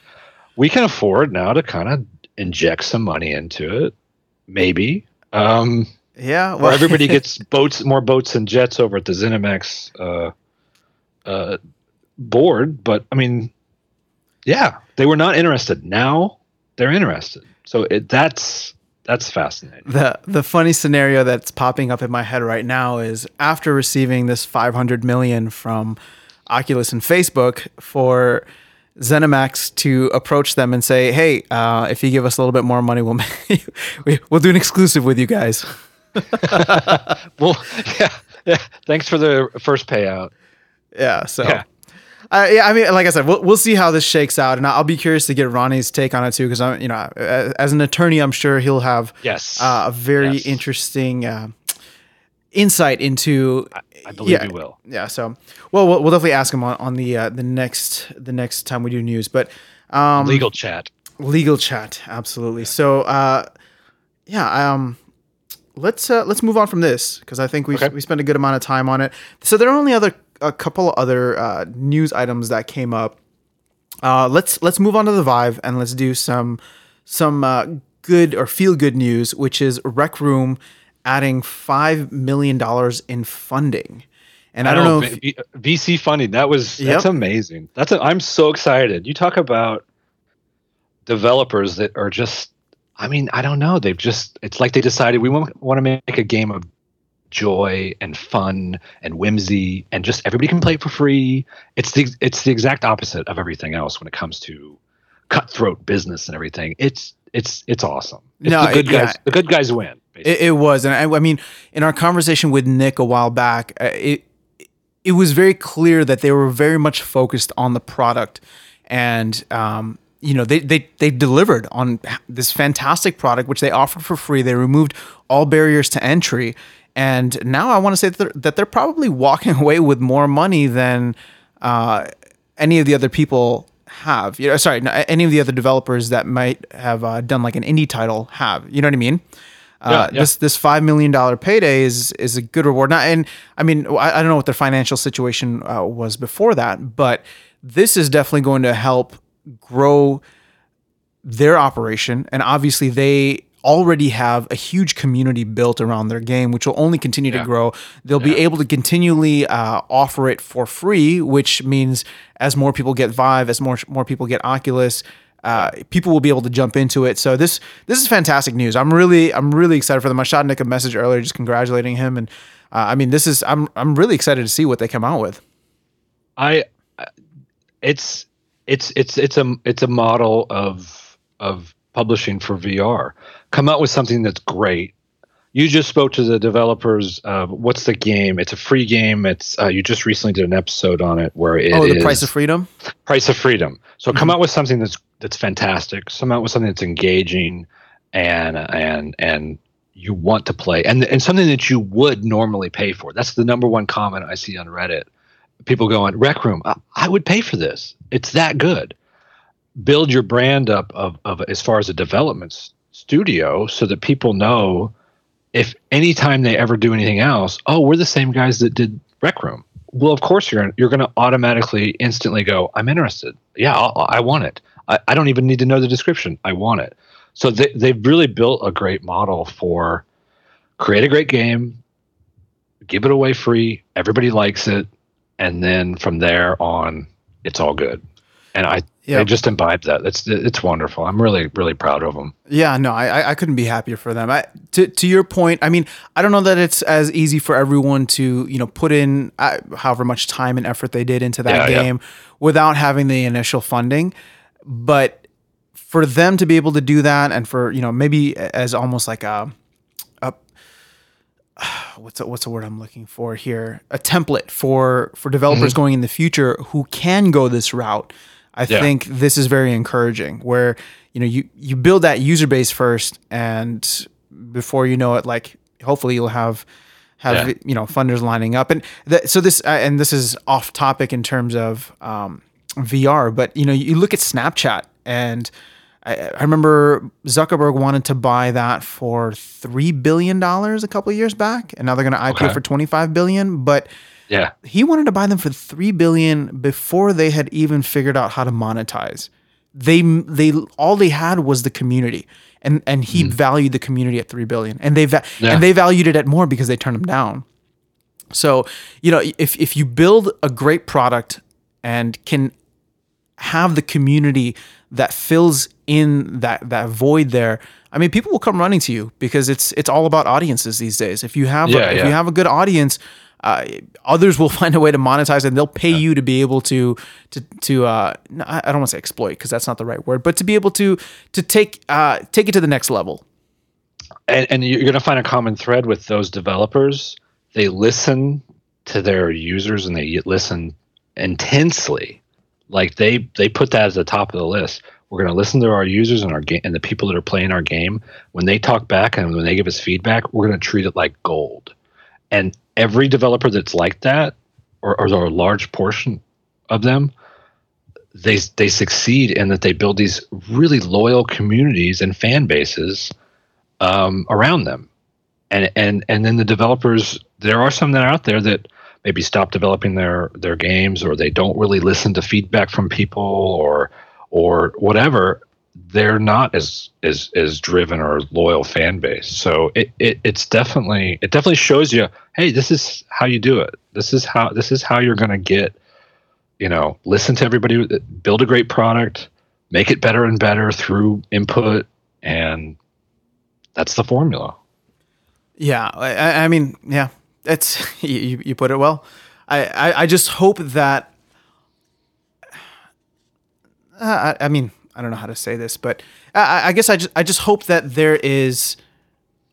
We can afford now to kind of inject some money into it. Maybe. Um Yeah. where everybody gets boats, more boats and jets over at the ZeniMax uh, uh, board. But I mean, yeah, they were not interested. Now they're interested. So it, that's that's fascinating. the the funny scenario that's popping up in my head right now is after receiving this 500 million from Oculus and Facebook for ZeniMax to approach them and say, "Hey, uh, if you give us a little bit more money, we'll make, we, we'll do an exclusive with you guys." Well, yeah, yeah. Thanks for the first payout. Yeah. So. Yeah. Uh, yeah, I mean, like I said, we'll, we'll see how this shakes out, and I'll be curious to get Ronnie's take on it too, because I'm, you know, as, as an attorney, I'm sure he'll have Yes, uh, a very Yes. interesting uh, insight into. I believe yeah, you will. Yeah. So, well, we'll, we'll definitely ask him on, on the uh, the next the next time we do news, but um, Legal chat. legal chat, absolutely. So, uh, yeah, um, let's uh, let's move on from this because I think we Okay. we spent a good amount of time on it. So there are only other a couple other uh, news items that came up. Uh, let's let's move on to the Vive and let's do some some uh, good or feel good news, which is Rec Room adding five million dollars in funding. And I, don't know, if, V- VC funding. That was that's Yep. amazing. That's a, I'm so excited. You talk about developers that are just. I mean, I don't know. They've just. It's like they decided we want want to make a game of joy and fun and whimsy and just everybody can play it for free. It's the it's the exact opposite of everything else when it comes to cutthroat business and everything. It's it's it's awesome. It's No, the good it- yeah. guys. The good guys win. It, it was, and I, I mean, in our conversation with Nick a while back, uh, it it was very clear that they were very much focused on the product, and um, you know, they they they delivered on this fantastic product which they offered for free. They removed all barriers to entry, and now I want to say that they're, that they're probably walking away with more money than uh, any of the other people have. You know, sorry, no, any of the other developers that might have uh, done like an indie title have. You know what I mean? Uh, Yeah, yeah. This this five million dollar payday is is a good reward. Now, and I mean, I, I don't know what their financial situation uh, was before that, but this is definitely going to help grow their operation, and obviously they already have a huge community built around their game, which will only continue to grow. They'll be able to continually uh, offer it for free, which means as more people get Vive, as more more people get Oculus, uh, people will be able to jump into it. So this this is fantastic news. I'm really I'm really excited for them. I shot Nick a message earlier just congratulating him, and uh, I mean this is I'm I'm really excited to see what they come out with. I it's it's it's it's a it's a model of of publishing for VR. Come out with something that's great. You just spoke to the developers. What's the game? It's a free game. It's uh, you just recently did an episode on it where it oh, the price of freedom. price of freedom. So come out with something that's that's fantastic. Come out with something that's engaging, and and and you want to play, and and something that you would normally pay for. That's the number one comment I see on Reddit. People going, Rec Room, I, I would pay for this. It's that good. Build your brand up of of as far as a development s- studio, so that people know if anytime they ever do anything else, oh, we're the same guys that did Rec Room. Well, of course you're you're going to automatically, instantly go, I'm interested. Yeah, I'll, I want it. I, I don't even need to know the description. I want it. So they they've really built a great model for create a great game, give it away free, everybody likes it, and then from there on, it's all good. and I Yep. they just imbibe that. It's it's wonderful. I'm really really proud of them. Yeah, no, I I- couldn't be happier for them. I, to to your point, I mean, I don't know that it's as easy for everyone to you know put in uh, however much time and effort they did into that Yeah, yeah. game without having the initial funding, but for them to be able to do that, and for you know maybe as almost like a a what's a, what's the word I'm looking for here? A template for for developers going in the future who can go this route. I Yeah. think this is very encouraging. Where you know you you build that user base first, and before you know it, like hopefully you'll have have Yeah. you know funders lining up. And th- so this uh, and this is off topic in terms of um, VR, but you know you look at Snapchat and. I, I remember Zuckerberg wanted to buy that for three billion dollars a couple of years back, and now they're going to IPO Okay. for twenty five billion. But Yeah, he wanted to buy them for three billion before they had even figured out how to monetize. They they all they had was the community, and and he hmm. valued the community at three billion, and they va- Yeah. and they valued it at more because they turned him down. So you know if if you build a great product and can have the community that fills in that that void there i mean people will come running to you because it's it's all about audiences these days if you have Yeah, a, if you have a good audience uh, others will find a way to monetize and they'll pay you to be able to to to uh I don't want to say exploit because that's not the right word but to be able to to take uh take it to the next level and, and you're going to find a common thread with those developers. They listen to their users and they listen intensely. Like they they put that as the top of the list. We're going to listen to our users and our game and the people that are playing our game. When they talk back and when they give us feedback, we're going to treat it like gold. And every developer that's like that, or, or a large portion of them, they they succeed in that they build these really loyal communities and fan bases um, around them, and and and then the developers. There are some that are out there that maybe stop developing their their games, or they don't really listen to feedback from people, or or whatever. They're not as as as driven or loyal fan base. So it, it it's definitely it definitely shows you, hey, this is how you do it. This is how this is how you're going to get. You know, listen to everybody, build a great product, make it better and better through input, and that's the formula. Yeah, I, I- mean, yeah, it's you, you put it well. I, I, I just hope that. Uh, I, I mean, I don't know how to say this, but I, I guess I just I just hope that there is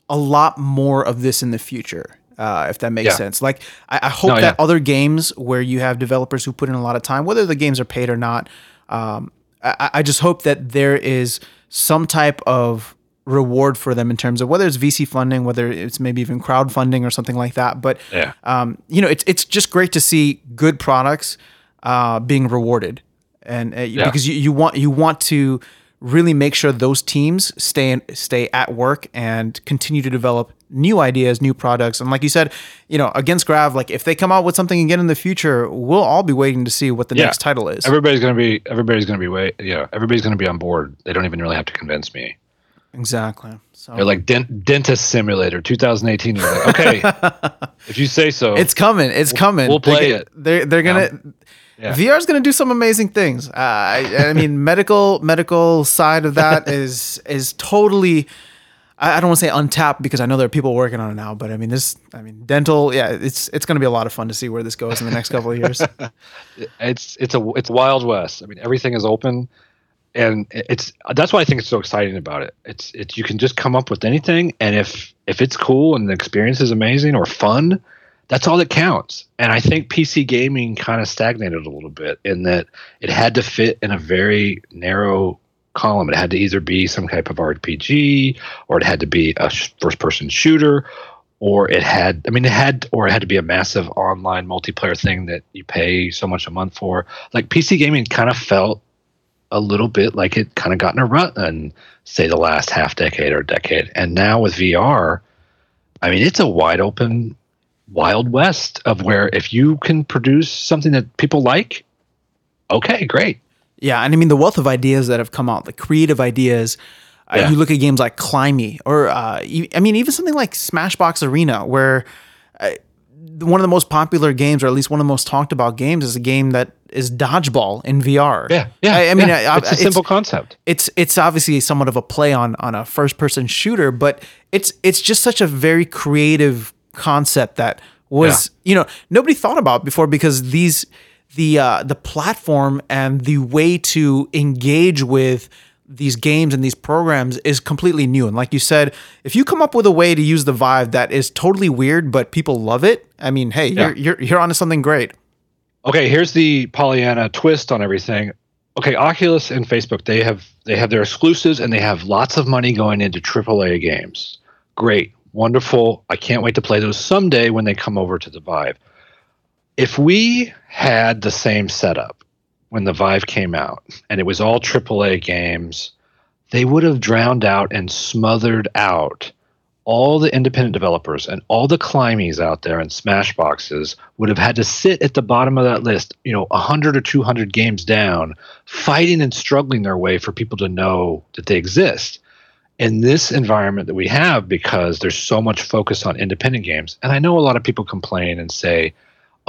a lot more of this in the future. Uh, if that makes Yeah. sense, like I, I hope No, that yeah. other games where you have developers who put in a lot of time, whether the games are paid or not, um, I, I just hope that there is some type of reward for them in terms of whether it's VC funding, whether it's maybe even crowdfunding or something like that. But Yeah. um, you know, it's it's just great to see good products uh, being rewarded, and uh, because you, you want you want to really make sure those teams stay in, stay at work and continue to develop new ideas, new products, and like you said, you know, against Grav, like if they come out with something again in the future, we'll all be waiting to see what the Yeah. next title is. Everybody's gonna be everybody's gonna be wait yeah, everybody's gonna be on board. They don't even really have to convince me. Exactly. So They're like Dent- dentist simulator 2018. Like, okay, if you say so. It's coming. It's coming. we'll They're play it. They're they're gonna. Yeah. VR is gonna do some amazing things. Uh, I, I mean, medical medical side of that is is totally. I I don't want to say untapped because I know there are people working on it now, but I mean this. I mean dental. Yeah, it's it's going to be a lot of fun to see where this goes in the next couple of years. it's it's a it's wild west. I mean, everything is open, and it's that's why I think it's so exciting about it. It's it's you can just come up with anything, and if if it's cool and the experience is amazing or fun, that's all that counts. And I think PC gaming kind of stagnated a little bit in that it had to fit in a very narrow column. It had to either be some type of RPG, or it had to be a sh- first-person shooter, or it had i mean it had or it had to be a massive online multiplayer thing that you pay so much a month for like pc gaming kind of felt a little bit like it kind of got in a rut in say the last half decade or decade and now with vr i mean it's a wide open wild west of where if you can produce something that people like okay great Yeah, and I mean the wealth of ideas that have come out, the creative ideas. Uh, you look at games like Climbey, or uh, e- I mean even something like Smashbox Arena, where uh, one of the most popular games, or at least one of the most talked about games, is a game that is dodgeball in VR. Yeah, yeah. I, I mean, yeah. I- it's a simple concept. it's it's obviously somewhat of a play on on a first person shooter, but it's it's just such a very creative concept that was you know nobody thought about before because these the uh, the platform and the way to engage with these games and these programs is completely new. And like you said, if you come up with a way to use the Vive that is totally weird but people love it, I mean, hey, Yeah. you're you're you're onto something great. Okay, here's the Pollyanna twist on everything. Okay, Oculus and Facebook they have they have their exclusives and they have lots of money going into AAA games. Great, wonderful. I can't wait to play those someday when they come over to the Vive. If we had the same setup when the Vive came out and it was all AAA games, they would have drowned out and smothered out all the independent developers and all the Climbeys out there and smashboxes would have had to sit at the bottom of that list, you know, 100 or 200 games down, fighting and struggling their way for people to know that they exist. In this environment that we have, because there's so much focus on independent games, and I know a lot of people complain and say,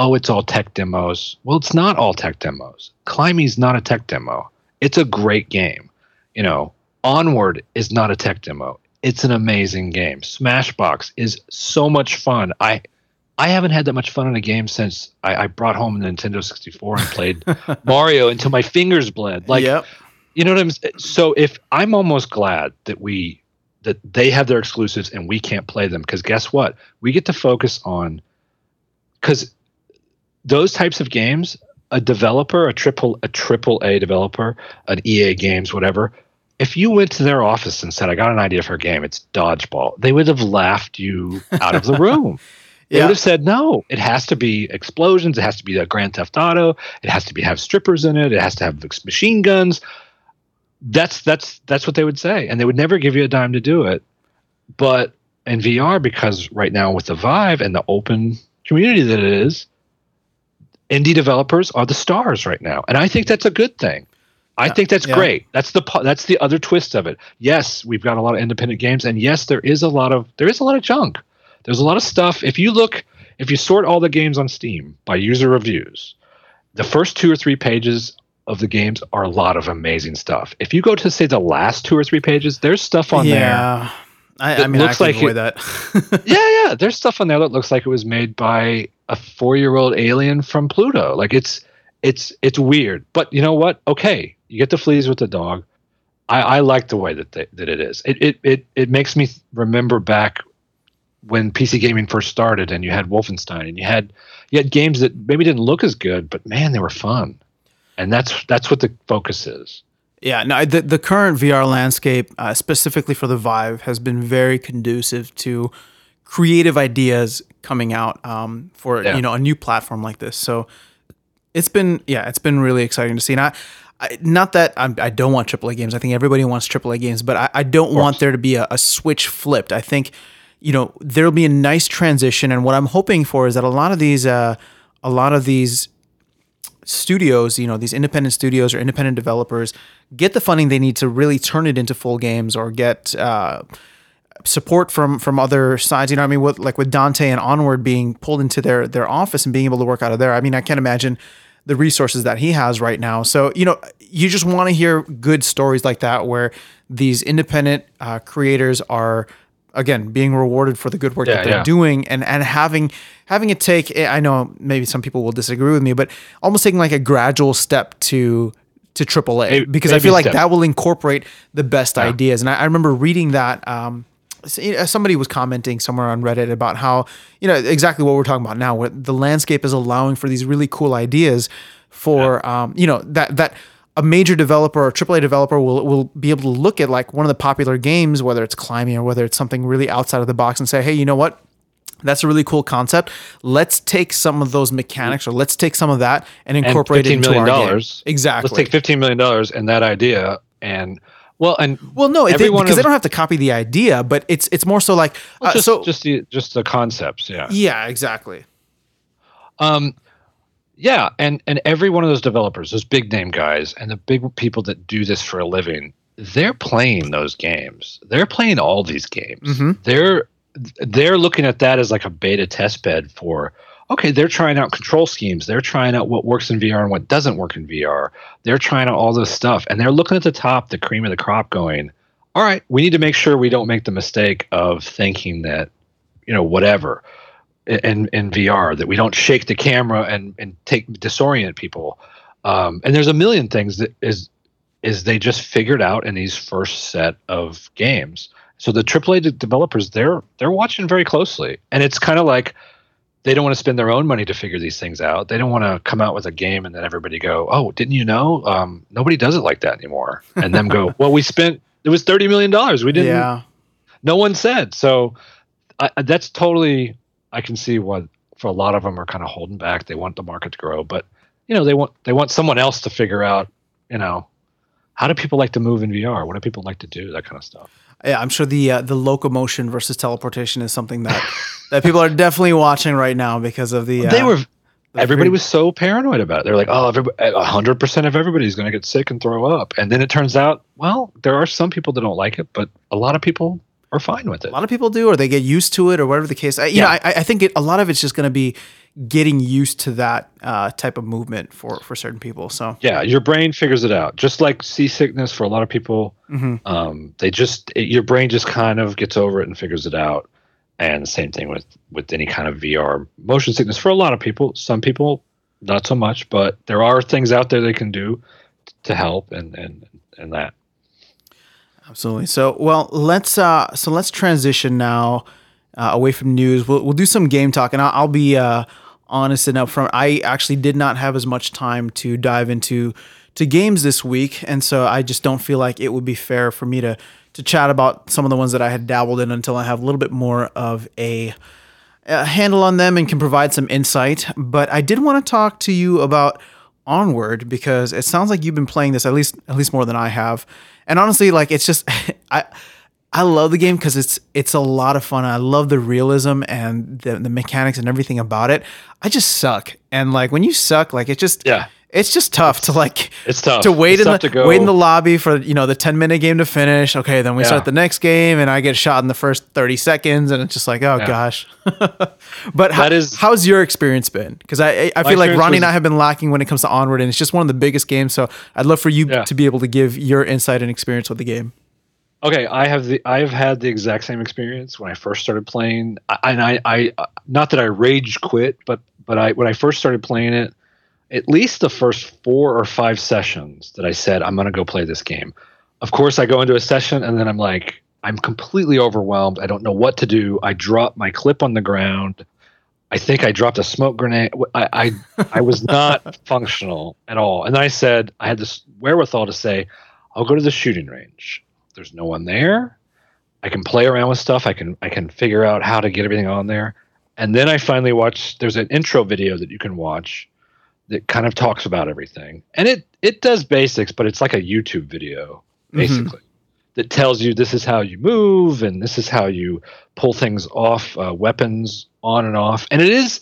oh, it's all tech demos. Well, it's not all tech demos. Climbey's not a tech demo. It's a great game. You know, Onward is not a tech demo. It's an amazing game. Smashbox is so much fun. I I haven't had that much fun in a game since I, I brought home the Nintendo 64 and played Mario until my fingers bled. Like yep. you know what I'm so if I'm almost glad that we that they have their exclusives and we can't play them because guess what? We get to focus on cuz those types of games, a developer, a triple a triple A developer, an EA games whatever, if you went to their office and said I got an idea for a game, it's dodgeball. They would have laughed you out of the room. They Yeah. would have said, no, it has to be explosions. It has to be a Grand Theft Auto. It has to be have strippers in it. It has to have machine guns. That's that's that's what they would say, and they would never give you a dime to do it. But in VR, because right now with the Vive and the open community that it is, indie developers are the stars right now, and I think that's a good thing. I Yeah, think that's yeah. great. That's the that's the other twist of it. Yes, we've got a lot of independent games, and yes, there is a lot of there is a lot of junk. There's a lot of stuff. If you look, if you sort all the games on Steam by user reviews, the first two or three pages of the games are a lot of amazing stuff. If you go to say the last two or three pages, there's stuff on there. yeah. I, I mean, looks I like it- that. Yeah, yeah. There's stuff on there that looks like it was made by a four-year-old alien from Pluto. Like it's it's it's weird. But you know what? Okay, you get the fleas with the dog. I, I like the way that they, that it is. It, it it it makes me remember back when PC gaming first started, and you had Wolfenstein, and you had you had games that maybe didn't look as good, but man, they were fun. And that's that's what the focus is. Yeah, no, the the current VR landscape, uh, specifically for the Vive, has been very conducive to creative ideas coming out um, for Yeah. you know a new platform like this. So it's been yeah, it's been really exciting to see. And I, I not that I'm, I don't want AAA games. I think everybody wants AAA games, but I, I don't want there to be a, a switch flipped. I think you know there'll be a nice transition, and what I'm hoping for is that a lot of these uh, a lot of these studios, you know, these independent studios or independent developers get the funding they need to really turn it into full games or get uh, support from from other sides. You know, I mean, with like with Dante and Onward being pulled into their their office and being able to work out of there. I mean, I can't imagine the resources that he has right now. So you know, you just want to hear good stories like that where these independent uh, creators are again being rewarded for the good work Yeah, that they're yeah. doing and and having having it take I know maybe some people will disagree with me but almost taking like a gradual step to to AAA because I feel like step. that will incorporate the best ideas and I, I remember reading that um s- you know, somebody was commenting somewhere on Reddit about how you know exactly what we're talking about now where the landscape is allowing for these really cool ideas for um you know that that a major developer or AAA developer will will be able to look at like one of the popular games, whether it's climbing or whether it's something really outside of the box, and say, hey, you know what? That's a really cool concept. Let's take some of those mechanics, or let's take some of that and And incorporate it $15 into million our game. Exactly. Let's take fifteen million dollars and that idea and well and well, no, it, they, because they don't have to copy the idea, but it's it's more so like uh, just so. just the just the concepts. Yeah. yeah, exactly. Um, yeah, and and every one of those developers, those big name guys, and the big people that do this for a living, they're playing those games. They're playing all these games. Mhm. They're they're looking at that as like a beta test bed for okay, they're trying out control schemes. They're trying out what works in VR and what doesn't work in VR. They're trying out all this stuff. And they're looking at the top, the cream of the crop, going, all right, we need to make sure we don't make the mistake of thinking that, you know, whatever in, in VR, that we don't shake the camera and, and take disorient people. Um, and there's a million things that is is they just figured out in these first set of games. So the AAA developers, they're they're watching very closely, and it's kind of like they don't want to spend their own money to figure these things out. They don't want to come out with a game and then everybody go, "Oh, didn't you know? Um, nobody does it like that anymore." And them go, "Well, we spent it was thirty million dollars. We didn't. Yeah. No one said so. I, that's totally. I can see what for a lot of them are kind of holding back. They want the market to grow, but you know they want they want someone else to figure out. You know, how do people like to move in VR? What do people like to do? That kind of stuff yeah, I'm sure the uh, the locomotion versus teleportation is something that that people are definitely watching right now because of the. Uh, they were. The everybody free- was so paranoid about it. They're like, "Oh, hundred percent of everybody's going to get sick and throw up," and then it turns out, well, there are some people that don't like it, but a lot of people are fine with it. A lot of people do, or they get used to it, or whatever the case. I, you yeah. know, I, I think it, a lot of it's just going to be getting used to that uh, type of movement for for certain people. So yeah, your brain figures it out. Just like seasickness for a lot of people, mm-hmm. um, they just it, your brain just kind of gets over it and figures it out. And the same thing with with any kind of VR motion sickness for a lot of people. Some people not so much, but there are things out there they can do to help and and and that. Absolutely. So well, let's uh so let's transition now uh, away from news. We'll, we'll do some game talk, and I'll, I'll be uh, honest and upfront. I actually did not have as much time to dive into to games this week, and so I just don't feel like it would be fair for me to to chat about some of the ones that I had dabbled in until I have a little bit more of a, a handle on them and can provide some insight. But I did want to talk to you about Onward because it sounds like you've been playing this at least at least more than I have. And honestly, like it's just I I love the game because it's it's a lot of fun. I love the realism and the, the mechanics and everything about it. I just suck, and like when you suck, like it just yeah, it's just tough to like it's tough to wait it's in the wait in the lobby for you know the ten minute game to finish. Okay, then we yeah. start the next game, and I get shot in the first thirty seconds, and it's just like oh yeah. gosh. but how, is, how's your experience been? Because I I feel like Ronnie was, and I have been lacking when it comes to Onward, and it's just one of the biggest games. So I'd love for you yeah. to be able to give your insight and experience with the game. Okay, I have the I've had the exact same experience when I first started playing, and I, I not that I rage quit, but but I when I first started playing it, at least the first four or five sessions that I said I'm gonna go play this game. Of course, I go into a session and then I'm like I'm completely overwhelmed. I don't know what to do. I drop my clip on the ground. I think I dropped a smoke grenade. I I, I was not functional at all. And I said I had this wherewithal to say, I'll go to the shooting range there's no one there. I can play around with stuff. I can I can figure out how to get everything on there. And then I finally watch there's an intro video that you can watch that kind of talks about everything. And it it does basics, but it's like a YouTube video mm-hmm. basically. Mm-hmm. That tells you this is how you move and this is how you pull things off uh, weapons on and off. And it is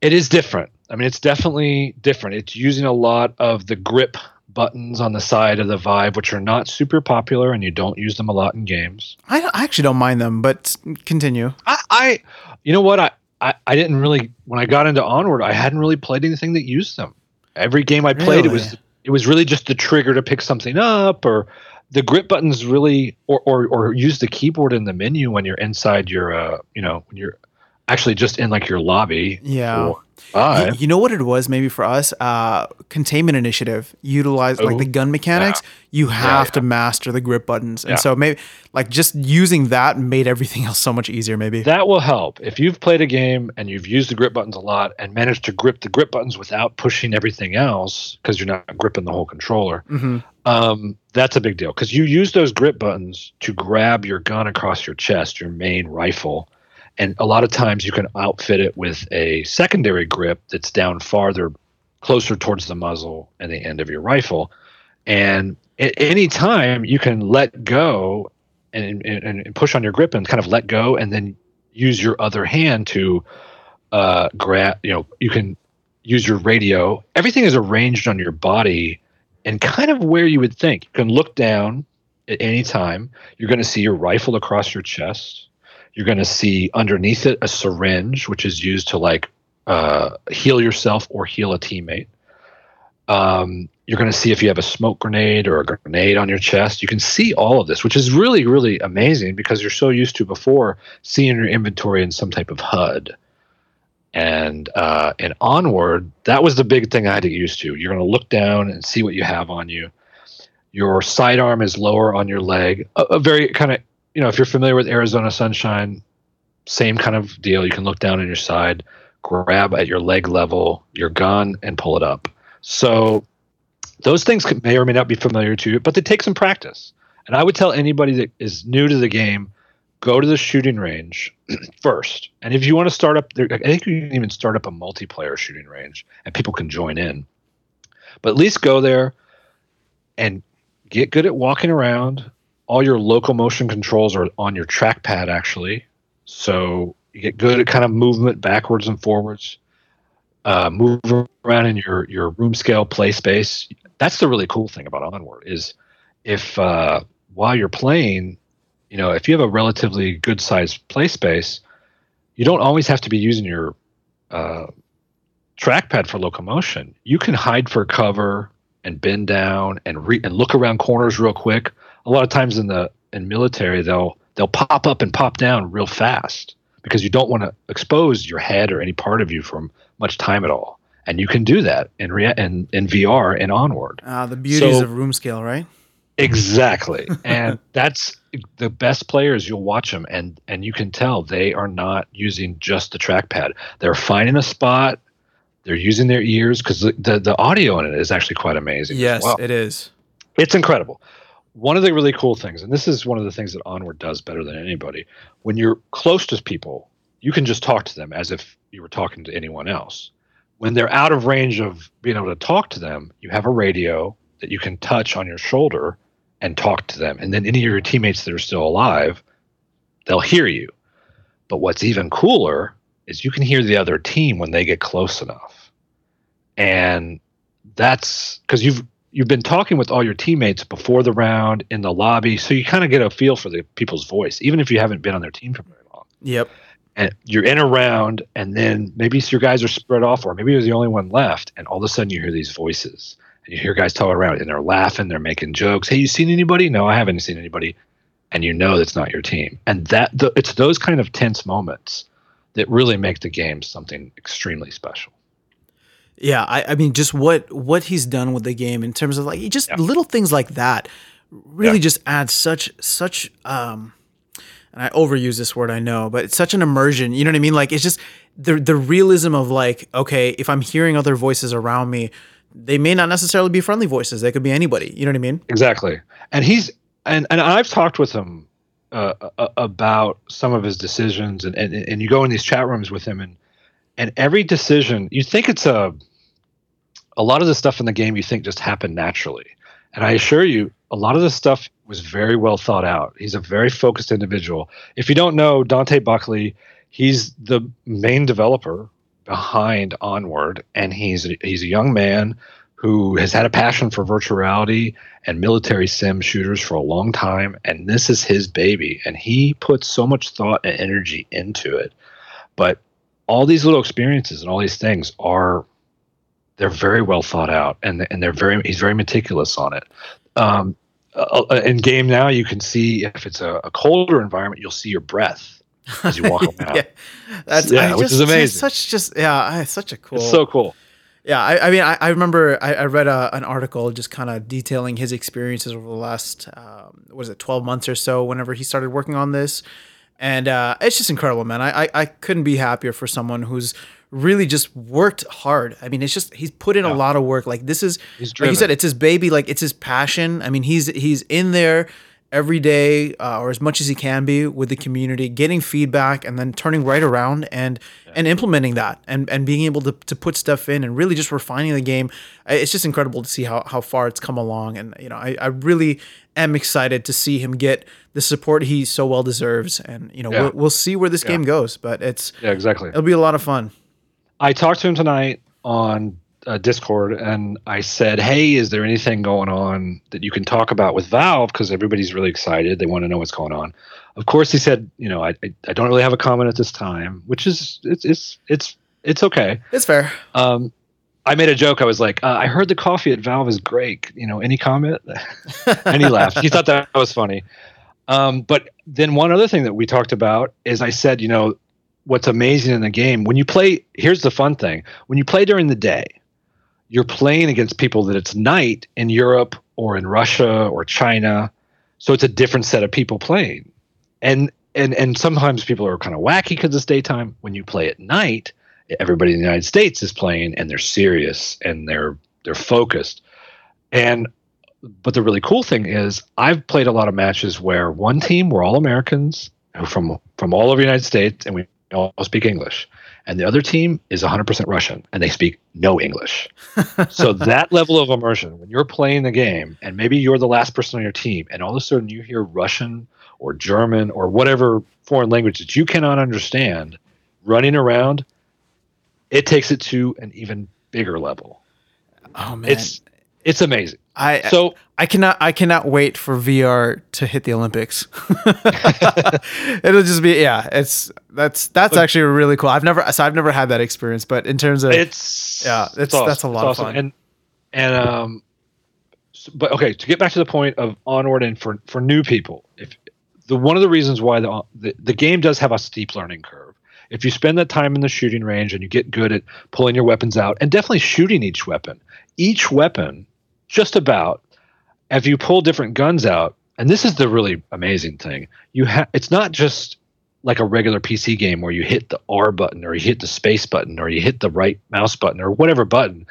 it is different. I mean, it's definitely different. It's using a lot of the grip buttons on the side of the Vive, which are not super popular, and you don't use them a lot in games. I, I actually don't mind them, but continue. I, I you know what, I, I, I didn't really when I got into Onward, I hadn't really played anything that used them. Every game I played, really? it was it was really just the trigger to pick something up, or the grip buttons really, or or or use the keyboard in the menu when you're inside your, uh, you know, when you're actually just in like your lobby. Yeah. You, you, know what it was maybe for us? Uh, containment initiative utilize like the gun mechanics. Yeah. You have yeah, yeah. to master the grip buttons, and so maybe like just using that made everything else so much easier. Maybe that will help if you've played a game and you've used the grip buttons a lot and managed to grip the grip buttons without pushing everything else because you're not gripping the whole controller. Mm-hmm. Um, that's a big deal because you use those grip buttons to grab your gun across your chest, your main rifle and a lot of times you can outfit it with a secondary grip that's down farther, closer towards the muzzle and the end of your rifle. And at any time you can let go and, and, push on your grip and kind of let go and then use your other hand to uh, grab, you know, you can use your radio. Everything is arranged on your body and kind of where you would think. You can look down at any time. You're going to see your rifle across your chest You're going to see underneath it a syringe, which is used to like uh, heal yourself or heal a teammate. Um, you're going to see if you have a smoke grenade or a grenade on your chest. You can see all of this, which is really, really amazing because you're so used to before seeing your inventory in some type of HUD. And uh, and onward, that was the big thing I had to get used to. You're going to look down and see what you have on you. Your sidearm is lower on your leg. A, a very kind of, you know, if you're familiar with Arizona Sunshine, same kind of deal. You can look down on your side, grab at your leg level your gun, and pull it up. So those things may or may not be familiar to you, but they take some practice. And I would tell anybody that is new to the game, go to the shooting range first. And if you want to start up, I think you can even start up a multiplayer shooting range, and people can join in. But at least go there and get good at walking around. All your locomotion controls are on your trackpad, actually. So you get good at kind of movement backwards and forwards. Uh, move around in your your room scale play space that's the really cool thing about Onward is if uh, while you're playing, you know, if you have a relatively good sized play space, you don't always have to be using your uh, trackpad for locomotion. You can hide for cover and bend down and re- and look around corners real quick. A lot of times in the in military, they'll they'll pop up and pop down real fast because you don't want to expose your head or any part of you for much time at all and you can do that in rea- in, in VR and onward. Uh, the beauties so, of room scale, right? Exactly, and that's the best players. You'll watch them, and and you can tell they are not using just the trackpad. They're finding a spot. They're using their ears because the, the, the audio in it is actually quite amazing. Yes, well. it is. It's incredible. One of the really cool things, and this is one of the things that Onward does better than anybody, when you're close to people, you can just talk to them as if you were talking to anyone else when they're out of range of being able to talk to them, you have a radio that you can touch on your shoulder and talk to them. And then any of your teammates that are still alive, they'll hear you. But what's even cooler is you can hear the other team when they get close enough. And that's because you've you've been talking with all your teammates before the round in the lobby, so you kind of get a feel for the people's voice, even if you haven't been on their team for very long. Yep and you're in a round, and then maybe your guys are spread off, or maybe you're the only one left, and all of a sudden you hear these voices, and you hear guys talking around, and they're laughing, they're making jokes. Hey, you seen anybody? No, I haven't seen anybody, and you know that's not your team, and that the, it's those kind of tense moments that really make the game something extremely special. Yeah, I, I mean, just what what he's done with the game in terms of like just yeah. little things like that really yeah. just adds such such um and I overuse this word, I know, but it's such an immersion. You know what I mean? Like it's just the the realism of like, okay, if I'm hearing other voices around me, they may not necessarily be friendly voices. They could be anybody. You know what I mean? Exactly. And he's and and I've talked with him uh, about some of his decisions, and, and and you go in these chat rooms with him, and and every decision you think it's a a lot of the stuff in the game you think just happened naturally, and I assure you, a lot of the stuff was very well thought out. He's a very focused individual. If you don't know Dante Buckley, he's the main developer behind Onward, and he's he's a young man who has had a passion for virtual reality and military sim shooters for a long time, and this is his baby, and he puts so much thought and energy into it. But all these little experiences and all these things are they're very well thought out and and they're very he's very meticulous on it um, uh, uh, in game now, you can see if it's a, a, colder environment, you'll see your breath as you walk around. yeah, that's yeah, just, which is amazing. Such just yeah, such a cool. It's so cool. Yeah, I, I mean, I, I remember I, I read a, an article just kind of detailing his experiences over the last, um, was it, 12 months or so, whenever he started working on this. And uh, it's just incredible, man. I, I, I couldn't be happier for someone who's really just worked hard. I mean, it's just he's put in yeah. a lot of work. Like this is like you said, it's his baby. Like it's his passion. I mean, he's he's in there every day uh, or as much as he can be with the community, getting feedback and then turning right around and yeah. and implementing that and and being able to to put stuff in and really just refining the game. It's just incredible to see how how far it's come along. And you know, I I really am excited to see him get the support he so well deserves. And you know, yeah. we'll, we'll see where this game goes. But it's yeah, exactly. It'll be a lot of fun. I talked to him tonight on uh, Discord and I said, "Hey, is there anything going on that you can talk about with Valve? Because everybody's really excited. They want to know what's going on." Of course, he said, "You know, I, I, I don't really have a comment at this time," which is it's it's it's it's okay. It's fair. Um, I made a joke. I was like, uh, "I heard the coffee at Valve is great. You know, any comment?" and he laughed. He thought that was funny. Um, but then one other thing that we talked about is I said, you know, what's amazing in the game when you play. Here's the fun thing: when you play during the day, you're playing against people that it's night in Europe or in Russia or China. So it's a different set of people playing. And and and sometimes people are kind of wacky because it's daytime. When you play at night, everybody in the United States is playing and they're serious and they're they're focused. And but the really cool thing is I've played a lot of matches where one team were all Americans from from all over the United States and we all speak English. And the other team is 100% Russian and they speak no English. so that level of immersion, when you're playing the game and maybe you're the last person on your team and all of a sudden you hear Russian or German or whatever foreign language that you cannot understand running around, it takes it to an even bigger level. Oh man. It's it's amazing. I So I cannot I cannot wait for VR to hit the Olympics. It'll just be yeah, it's that's that's But- actually really cool. I've never so I've never had that experience, but in terms of it's Yeah, it's- awesome. that's a lot It's of fun. And and um, but okay, to get back to the point of onward and for for new people, if the one of the reasons why the the, the game does have a steep learning curve. If you spend that time in the shooting range and you get good at pulling your weapons out and definitely shooting each weapon, each weapon, just about, if you pull different guns out, and this is the really amazing thing, you have it's not just like a regular PC game where you hit the R button or you hit the space button or you hit the right mouse button or whatever button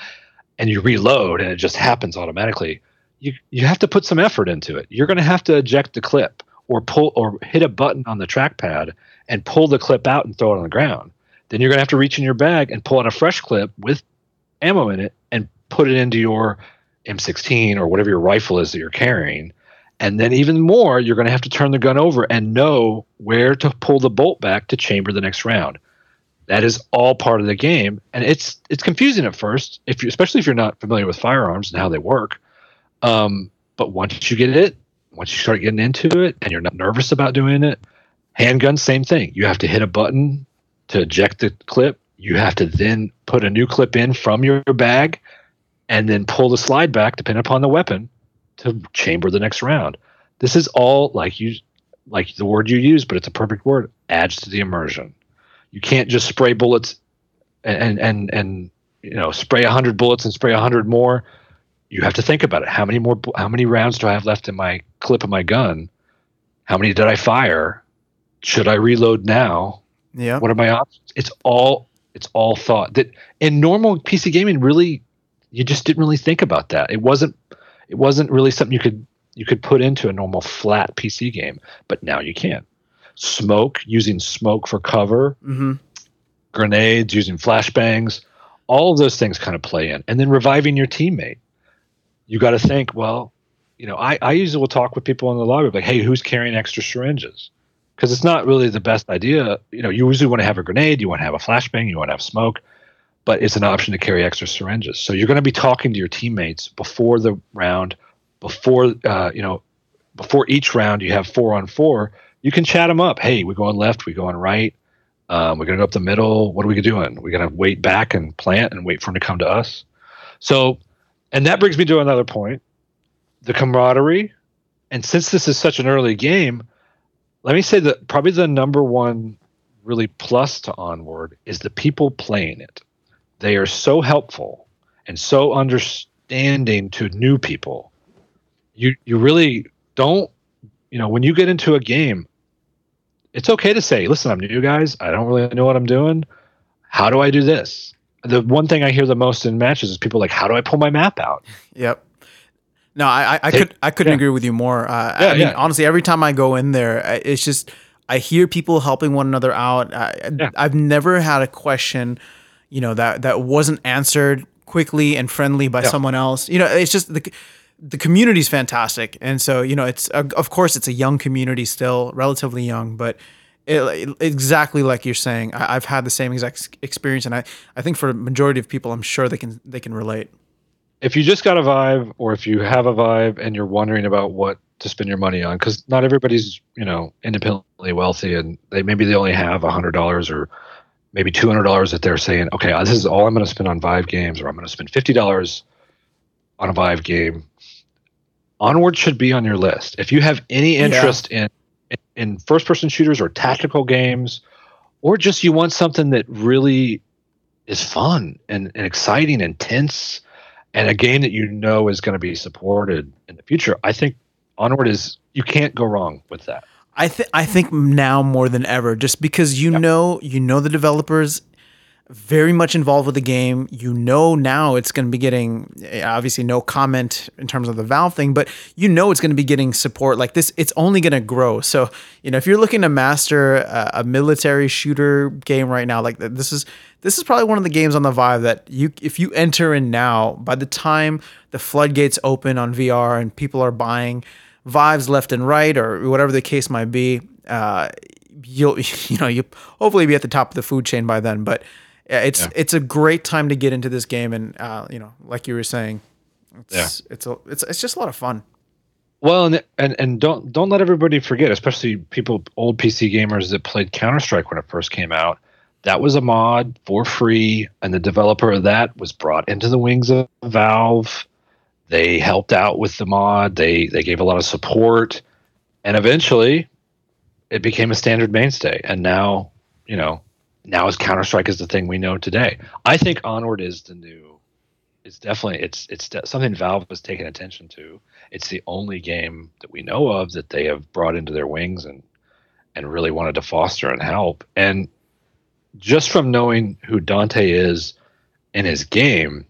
and you reload and it just happens automatically. You you have to put some effort into it. You're going to have to eject the clip or pull or hit a button on the trackpad and pull the clip out and throw it on the ground. Then you're going to have to reach in your bag and pull out a fresh clip with ammo in it and put it into your M16 or whatever your rifle is that you're carrying. And then even more, you're going to have to turn the gun over and know where to pull the bolt back to chamber the next round. That is all part of the game, and it's it's confusing at first, if you especially if you're not familiar with firearms and how they work. Um, but once you get it, once you start getting into it, and you're not nervous about doing it, handgun same thing. You have to hit a button to eject the clip. You have to then put a new clip in from your bag, and then pull the slide back, depending upon the weapon, to chamber the next round. This is all like you like the word you use, but it's a perfect word. Adds to the immersion. You can't just spray bullets and and and, you know spray hundred bullets and spray hundred more. You have to think about it. How many more? How many rounds do I have left in my clip of my gun? How many did I fire? Should I reload now? yeah. What are my options? It's all it's all thought that in normal PC gaming really you just didn't really think about that. It wasn't it wasn't really something you could you could put into a normal flat PC game, but now you can. Smoke using smoke for cover, hmm grenades using flashbangs, all of those things kind of play in. And then reviving your teammate. You got to think, well, you know, I, I usually will talk with people in the lobby like, hey, who's carrying extra syringes? Because it's not really the best idea. You know, you usually want to have a grenade, you want to have a flashbang, you want to have smoke, but it's an option to carry extra syringes. So you're going to be talking to your teammates before the round, before uh, you know, before each round you have four on four. You can chat them up. Hey, we going left, we going right. Um, we're going to go up the middle. What are we doing? We're going to wait back and plant and wait for them to come to us. So, and that brings me to another point the camaraderie. And since this is such an early game, let me say that probably the number one really plus to Onward is the people playing it. They are so helpful and so understanding to new people. You you really don't, you know, when you get into a game, it's okay to say, listen, I'm new, guys. I don't really know what I'm doing. How do I do this? The one thing I hear the most in matches is people like, how do I pull my map out? Yep. No, I I, I could I couldn't yeah. agree with you more. Uh, Yeah, I mean, yeah. honestly, every time I go in there, it's just I hear people helping one another out. I, Yeah. I've never had a question, you know, that that wasn't answered quickly and friendly by Yeah. someone else. You know, it's just the the community is fantastic, and so you know, it's of course it's a young community still, relatively young, but it, exactly like you're saying. I, have had the same exact experience, and I, I think for a majority of people, I'm sure they can they can relate. If you just got a Vive, or if you have a Vive and you're wondering about what to spend your money on, because not everybody's you know independently wealthy, and they maybe they only have a hundred dollars or maybe two hundred dollars that they're saying, okay, this is all I'm going to spend on Vive games, or I'm going to spend fifty dollars on a Vive game. Onward should be on your list. If you have any interest yeah. in in first person shooters or tactical games, or just you want something that really is fun and, and exciting and tense and a game that you know is going to be supported in the future, I think Onward is you can't go wrong with that. I think I think now more than ever, just because you yep. know you know the developers very much involved with the game. You know now it's going to be getting eh, obviously no comment in terms of the Valve thing, but you know it's going to be getting support like this. It's only going to grow. So you know if you're looking to master a, a, military shooter game right now, like this is this is probably one of the games on the Vive that you if you enter in now, by the time the floodgates open on VR and people are buying Vives left and right or whatever the case might be. Uh, you'll you know you hopefully be at the top of the food chain by then, but it's yeah. it's a great time to get into this game, and uh, you know, like you were saying, it's yeah. it's a, it's it's just a lot of fun. Well, and and and don't don't let everybody forget, especially people old PC gamers that played Counter Strike when it first came out. That was a mod for free, and the developer of that was brought into the wings of Valve. They helped out with the mod. They they gave a lot of support, and eventually, it became a standard mainstay. And now, you know, now as Counter Strike is the thing we know today. I think Onward is the new. It's definitely it's it's de- something Valve has taken attention to. It's the only game that we know of that they have brought into their wings and and really wanted to foster and help. And just from knowing who Dante is in his game,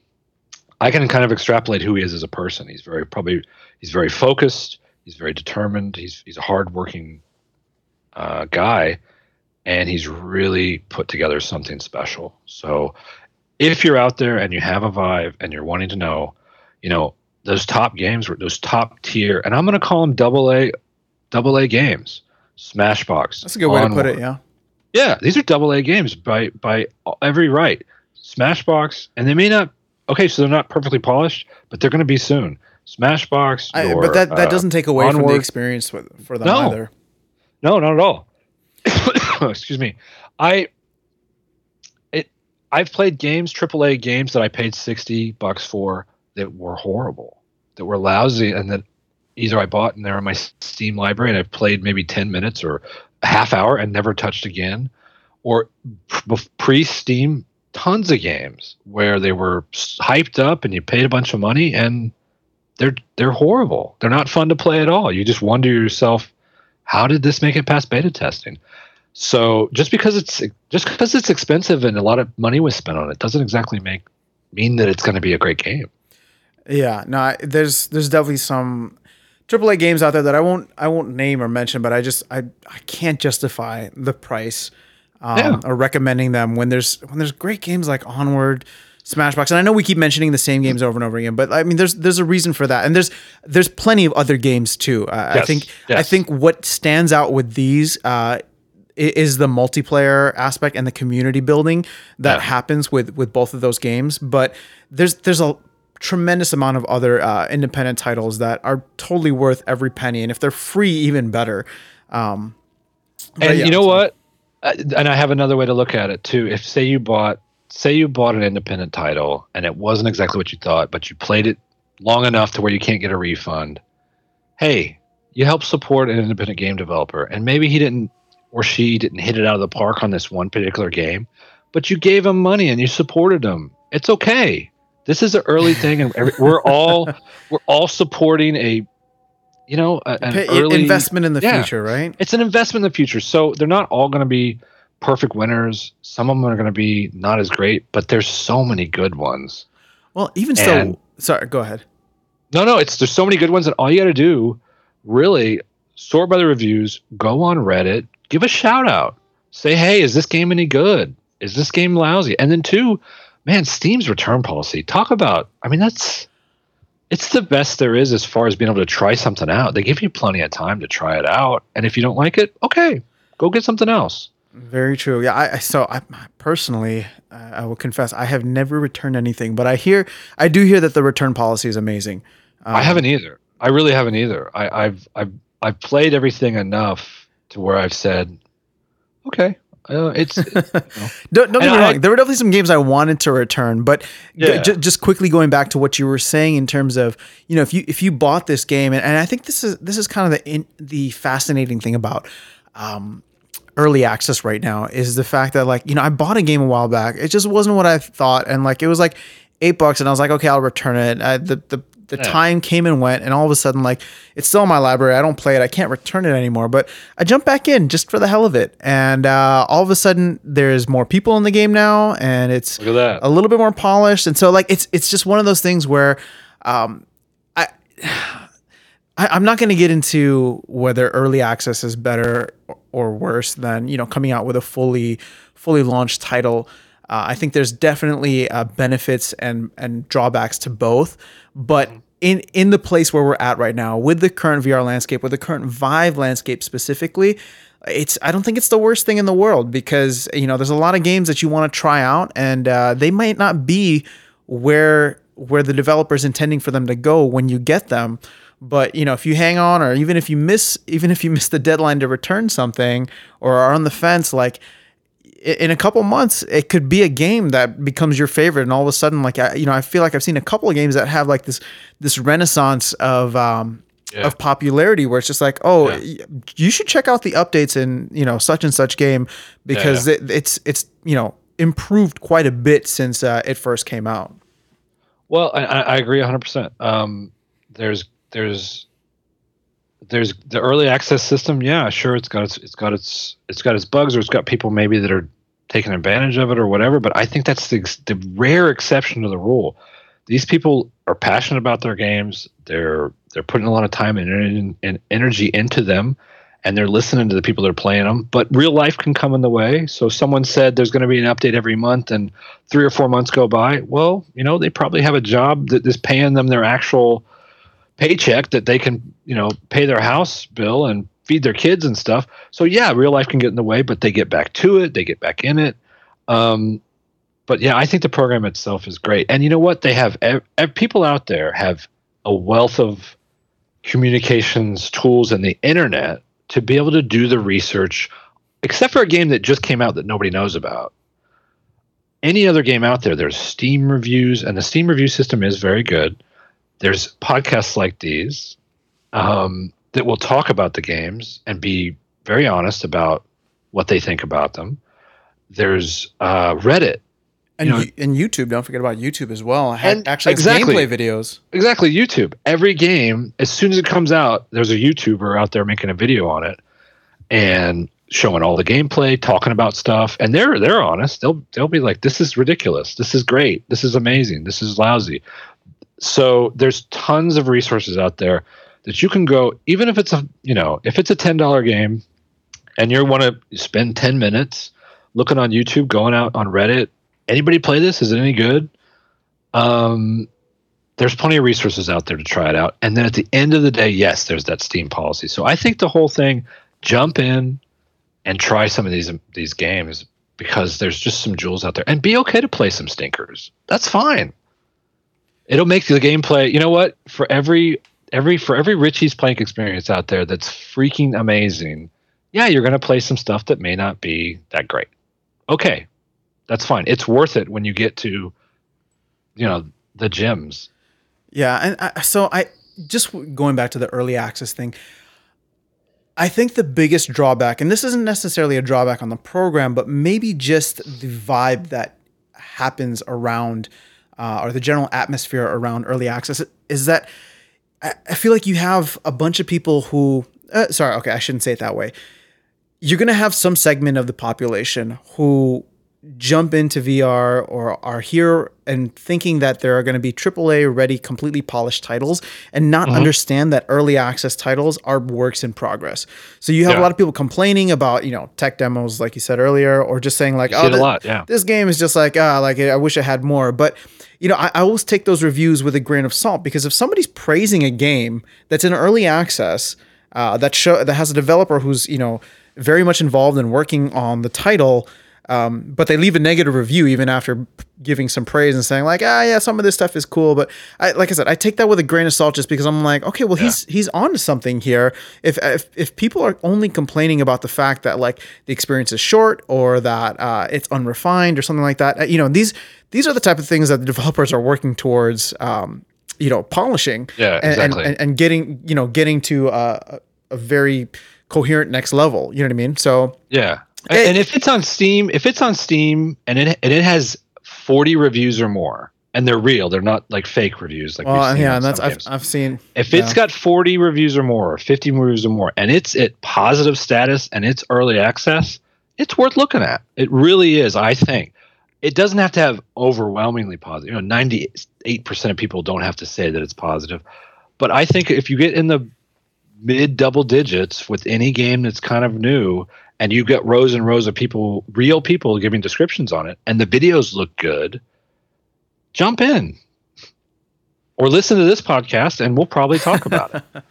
I can kind of extrapolate who he is as a person. He's very probably he's very focused. He's very determined. He's he's a hardworking uh, guy and he's really put together something special. So if you're out there and you have a Vive and you're wanting to know, you know, those top games were those top tier, and I'm going to call them double A, double A games. Smashbox. That's a good way Onward. to put it. Yeah. Yeah, these are double A games by by every right. Smashbox, and they may not. Okay, so they're not perfectly polished, but they're going to be soon. Smashbox. I, but that that uh, doesn't take away Onward. from the experience for, for them no. either. No, not at all. excuse me. I it I've played games, AAA games that I paid sixty bucks for that were horrible, that were lousy, and that either I bought and they're in my Steam library and I've played maybe ten minutes or a half hour and never touched again, or pre Steam tons of games where they were hyped up and you paid a bunch of money and they're they're horrible. They're not fun to play at all. You just wonder yourself, how did this make it past beta testing? So just because it's just because it's expensive and a lot of money was spent on it doesn't exactly make mean that it's going to be a great game. Yeah, no, there's there's definitely some AAA games out there that I won't I won't name or mention, but I just I I can't justify the price um, yeah. or recommending them when there's when there's great games like Onward, Smashbox, and I know we keep mentioning the same games over and over again, but I mean there's there's a reason for that, and there's there's plenty of other games too. Uh, yes. I think yes. I think what stands out with these uh, is the multiplayer aspect and the community building that yeah. happens with with both of those games. But there's there's a tremendous amount of other uh, independent titles that are totally worth every penny, and if they're free, even better. Um, and yeah, you know so. what? Uh, and I have another way to look at it too. If say you bought say you bought an independent title and it wasn't exactly what you thought, but you played it long enough to where you can't get a refund. Hey, you help support an independent game developer, and maybe he didn't or she didn't hit it out of the park on this one particular game, but you gave him money and you supported him. It's okay. This is an early thing, and every, we're all we're all supporting a you know an Pay, early investment in the yeah, future, right? It's an investment in the future. So they're not all going to be perfect winners. Some of them are going to be not as great, but there's so many good ones. Well, even and, so, sorry, go ahead. No, no, it's there's so many good ones, and all you got to do, really, sort by the reviews, go on Reddit, give a shout out. Say, hey, is this game any good? Is this game lousy? And then two, man, Steam's return policy. Talk about. I mean, that's it's the best there is as far as being able to try something out. They give you plenty of time to try it out, and if you don't like it, okay, Go get something else. Very true. Yeah. I, I so I personally, uh, I will confess, I have never returned anything, but I hear, I do hear that the return policy is amazing. Um, I haven't either. I really haven't either. I, I've I've I've played everything enough to where I've said, okay, uh, it's you know. don't, don't get me wrong. there were definitely some games I wanted to return, but yeah. g- just quickly going back to what you were saying in terms of you know if you if you bought this game and, and I think this is this is kind of the in, the fascinating thing about um, early access right now is the fact that like you know I bought a game a while back. It just wasn't what I thought, and like it was like eight bucks, and I was like, okay, I'll return it. I, the the the yeah. time came and went, and all of a sudden, like it's still in my library. I don't play it. I can't return it anymore. But I jump back in just for the hell of it, and uh, all of a sudden, there's more people in the game now, and it's a little bit more polished. And so, like, it's it's just one of those things where, um, I. I, am not going to get into whether early access is better or worse than you know coming out with a fully fully launched title. Uh, I think there's definitely uh, benefits and and drawbacks to both, but. In in the place where we're at right now with the current VR landscape, with the current Vive landscape specifically, it's I don't think it's the worst thing in the world because you know there's a lot of games that you want to try out and uh, they might not be where where the developer's intending for them to go when you get them. But you know, if you hang on, or even if you miss, even if you miss the deadline to return something, or are on the fence, like in a couple months it could be a game that becomes your favorite and all of a sudden like I, you know I feel like I've seen a couple of games that have like this this renaissance of um yeah. of popularity where it's just like oh yeah. you should check out the updates in you know such and such game because yeah, it, it's it's you know improved quite a bit since uh, it first came out well I, I agree 100% um, there's there's there's the early access system. Yeah, sure, it's got its it's got its it's got its bugs, or it's got people maybe that are taking advantage of it or whatever. But I think that's the the rare exception to the rule. These people are passionate about their games. They're they're putting a lot of time and, and energy into them, and they're listening to the people that are playing them. But real life can come in the way. So someone said there's going to be an update every month, and three or four months go by. Well, you know they probably have a job that is paying them their actual paycheck that they can, you know, pay their house bill and feed their kids and stuff. So yeah, real life can get in the way, but they get back to it. They get back in it. Um, but yeah, I think the program itself is great. And you know what? They have ev- ev- people out there have a wealth of communications tools and the internet to be able to do the research. Except for a game that just came out that nobody knows about. Any other game out there, there's Steam reviews, and the Steam review system is very good there's podcasts like these um, that will talk about the games and be very honest about what they think about them. There's uh, Reddit. And, you know, and YouTube, don't forget about YouTube as well. And actually, exactly, gameplay videos. Exactly, YouTube. Every game, as soon as it comes out, there's a YouTuber out there making a video on it and showing all the gameplay, talking about stuff, and they're they're honest. They'll they'll be like, "This is ridiculous. This is great. This is amazing. This is lousy." So there's tons of resources out there that you can go, even if it's a you know if it's a ten dollar game, and you want to spend ten minutes looking on YouTube, going out on Reddit. Anybody play this? Is it any good? Um, there's plenty of resources out there to try it out. And then at the end of the day, yes, there's that Steam policy. So I think the whole thing, jump in and try some of these these games because there's just some jewels out there, and be okay to play some stinkers. That's fine it'll make the gameplay. You know what? For every every for every Richie's Plank experience out there that's freaking amazing, yeah, you're going to play some stuff that may not be that great. Okay, that's fine. It's worth it when you get to, you know, the gems. Yeah, and I, so I just going back to the early access thing. I think the biggest drawback, and this isn't necessarily a drawback on the program, but maybe just the vibe that happens around uh, or the general atmosphere around early access is that I, feel like you have a bunch of people who, uh, sorry, okay, I shouldn't say it that way. You're going to have some segment of the population who jump into VR or are here and thinking that there are going to be AAA ready, completely polished titles and not mm-hmm. understand that early access titles are works in progress. So you have yeah. a lot of people complaining about, you know, tech demos, like you said earlier, or just saying like, you oh, th- lot, yeah. this game is just like, ah, like I wish I had more. But you know, I, I always take those reviews with a grain of salt because if somebody's praising a game that's in early access, uh, that show that has a developer who's you know very much involved in working on the title. Um, but they leave a negative review even after giving some praise and saying like, ah, yeah, some of this stuff is cool. But I, like I said, I take that with a grain of salt just because I'm like, okay, well, he's he's on to something here. If, if if people are only complaining about the fact that like the experience is short or that uh, it's unrefined or something like that, uh, you know, these these are the type of things that the developers are working towards. Um, you know, polishing Yeah, and, exactly. and, and getting you know getting to uh, a, a very coherent next level. You know what I mean? So Yeah. Hey- and if it's on Steam, if it's on Steam and it and it has 40 reviews or more, and they're real, they're not like fake reviews like well, yeah, and that's I've, games. I've seen. if it's got 40 reviews or more, or 50 reviews or more, and it's at positive status and it's early access, it's worth looking at. It really is, I think. It doesn't have to have overwhelmingly positive. You know, 98% of people don't have to say that it's positive. But I think if you get in the mid double digits with any game that's kind of new and you get rows and rows of people, real people giving descriptions on it, and the videos look good, jump in. Or listen to this podcast and we'll probably talk about it.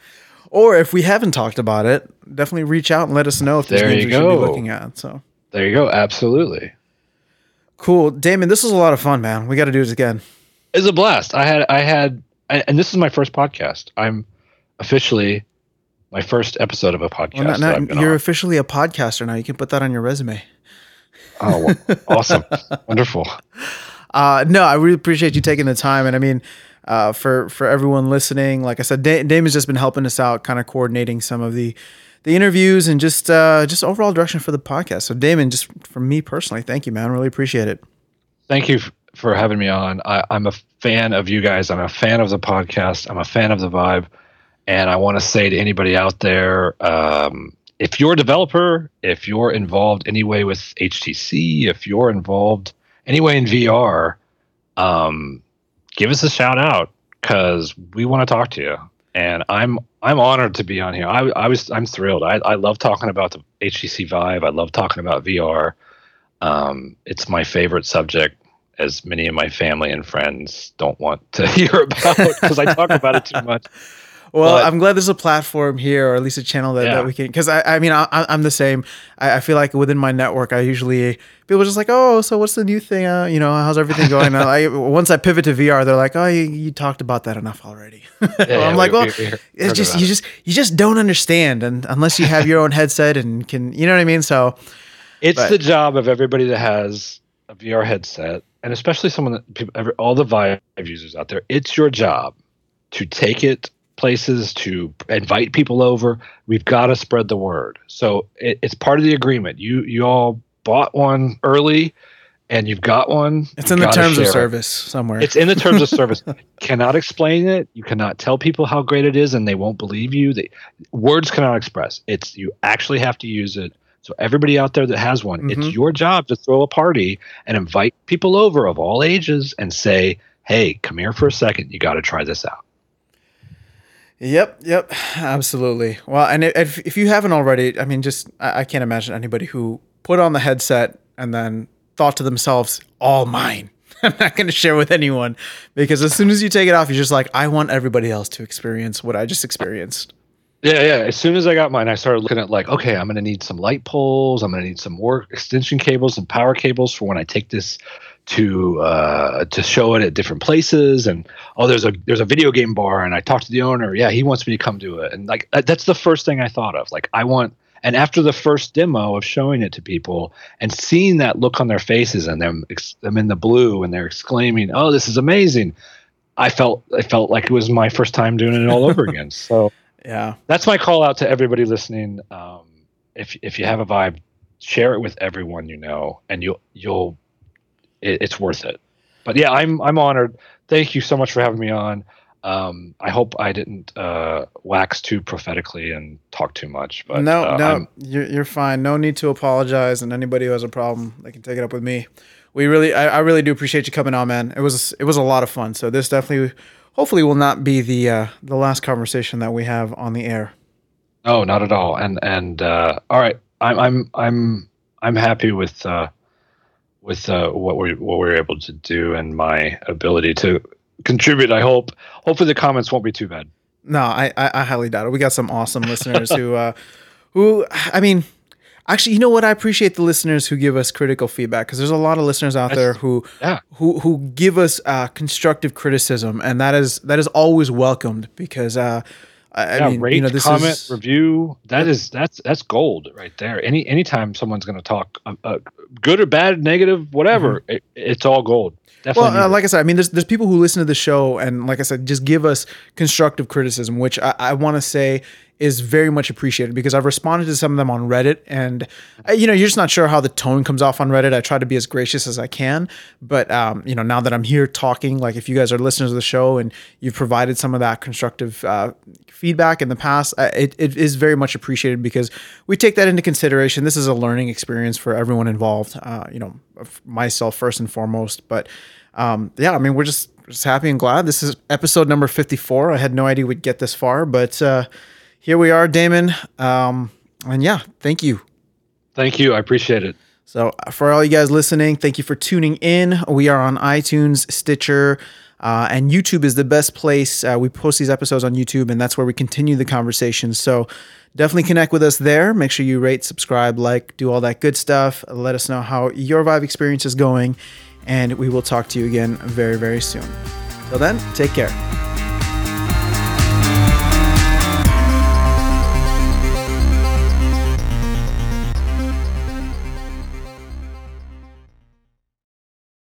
Or if we haven't talked about it, definitely reach out and let us know if there's you we should be looking at. So There you go. Absolutely. cool, Damon. This was a lot of fun, man. We got to do this again. It's a blast. I had I had I- and this is my first podcast. I'm officially my first episode of a podcast. Well, now, that now I've been you're on. officially a podcaster now. You can put that on your resume. Oh, awesome. Wonderful. Uh, no, I really appreciate you taking the time. And I mean, uh, for for everyone listening, like I said, da- Damon's just been helping us out, kind of coordinating some of the the interviews and just uh, just overall direction for the podcast. So, Damon, just from me personally, thank you, man. Really appreciate it. Thank you f- for having me on. I, I'm a fan of you guys. I'm a fan of the podcast. I'm a fan of the Vive. And I want to say to anybody out there, um, if you're a developer, if you're involved anyway with HTC, if you're involved anyway in VR, um, give us a shout out because we want to talk to you. And I'm I'm honored to be on here. I, I was I'm thrilled. I, I love talking about the HTC Vive. I love talking about VR. Um, it's my favorite subject, as many of my family and friends don't want to hear about because I talk about it too much. Well, But- I'm glad there's a platform here, or at least a channel that, Yeah. that we can. Because I, I mean, I, I'm the same. I, I feel like within my network, I usually people are just like, oh, so what's the new thing? Uh, you know, how's everything going? And I, once I pivot to VR, they're like, oh, you, you talked about that enough already. Yeah, I'm we- like, well, we heard it's just you it. just you just don't understand, and unless you have your own headset and can, you know what I mean? So It's But- the job of everybody that has a VR headset, and especially someone that people, all the Vive users out there. It's your job to take it places, to invite people over. We've got to spread the word. So it, it's part of the agreement. You you all bought one early, and you've got one. it's in the terms of share it. service somewhere. It's in the terms of service. cannot explain it. You cannot tell people how great it is, and they won't believe you. They, words cannot express. It's you actually have to use it. So everybody out there that has one, Mhm. it's your job to throw a party and invite people over of all ages and say, "Hey, come here for a second. You got to try this out." Yep, yep, absolutely. Well, and if, if you haven't already, I mean, just I, I can't imagine anybody who put on the headset and then thought to themselves, "All mine." I'm not going to share with anyone because as soon as you take it off, you're just like, "I want everybody else to experience what I just experienced." Yeah, yeah. As soon as I got mine, I started looking at like, okay, I'm going to need some light poles. I'm going to need some more extension cables and power cables for when I take this to uh, to show it at different places. And oh, there's a there's a video game bar, and I talked to the owner. Yeah, he wants me to come do it. And like that's the first thing I thought of. Like I want. And after the first demo of showing it to people and seeing that look on their faces and them them in the blue and they're exclaiming, "Oh, this is amazing!" I felt I felt like it was my first time doing it all over again. So Yeah, that's my call out to everybody listening. Um, if if you have a Vive, share it with everyone you know, and you'll you'll it, it's worth it. But yeah, I'm I'm honored. Thank you so much for having me on. Um, I hope I didn't uh, wax too prophetically and talk too much. But no, uh, no, you're you're fine. No need to apologize, and anybody who has a problem, they can take it up with me. We really, I, I really do appreciate you coming on, man. It was it was a lot of fun. So this definitely, hopefully, will not be the uh, the last conversation that we have on the air. No, not at all. And and uh, all right, I'm I'm I'm I'm happy with uh, with uh, what we what we were able to do and my ability to contribute. I hope. Hopefully, the comments won't be too bad. No, I, I, I highly doubt it. We got some awesome listeners who, uh, who, I mean, Actually, you know what? I appreciate the listeners who give us critical feedback because there's a lot of listeners out there who yeah. who who give us uh, constructive criticism, and that is that is always welcomed because uh, I, yeah, I mean, rate, you know, this comment, is review. That is that's that's gold right there. Any anytime someone's going to talk, uh, uh, good or bad, negative, whatever, it, it's all gold. Definitely. Well, uh, like I said, I mean, there's there's people who listen to the show, and like I said, just give us constructive criticism, which I, I want to say is very much appreciated because I've responded to some of them on Reddit, and uh, you know, you're just not sure how the tone comes off on Reddit. I try to be as gracious as I can, but um, you know, now that I'm here talking, like if you guys are listeners of the show and you've provided some of that constructive uh, feedback in the past, uh, it, it is very much appreciated because we take that into consideration. This is a learning experience for everyone involved. Uh, you know, myself first and foremost, but um, yeah, I mean, we're just just happy and glad. This is episode number 54. I had no idea we'd get this far, but uh, here we are, Damon. Um, and yeah, thank you. Thank you. I appreciate it. So, uh, for all you guys listening, thank you for tuning in. We are on iTunes, Stitcher, uh, and YouTube is the best place. Uh, we post these episodes on YouTube, and that's where we continue the conversation. So, definitely connect with us there. Make sure you rate, subscribe, like, do all that good stuff. Let us know how your Vive experience is going, and we will talk to you again very, very soon. Till then, take care.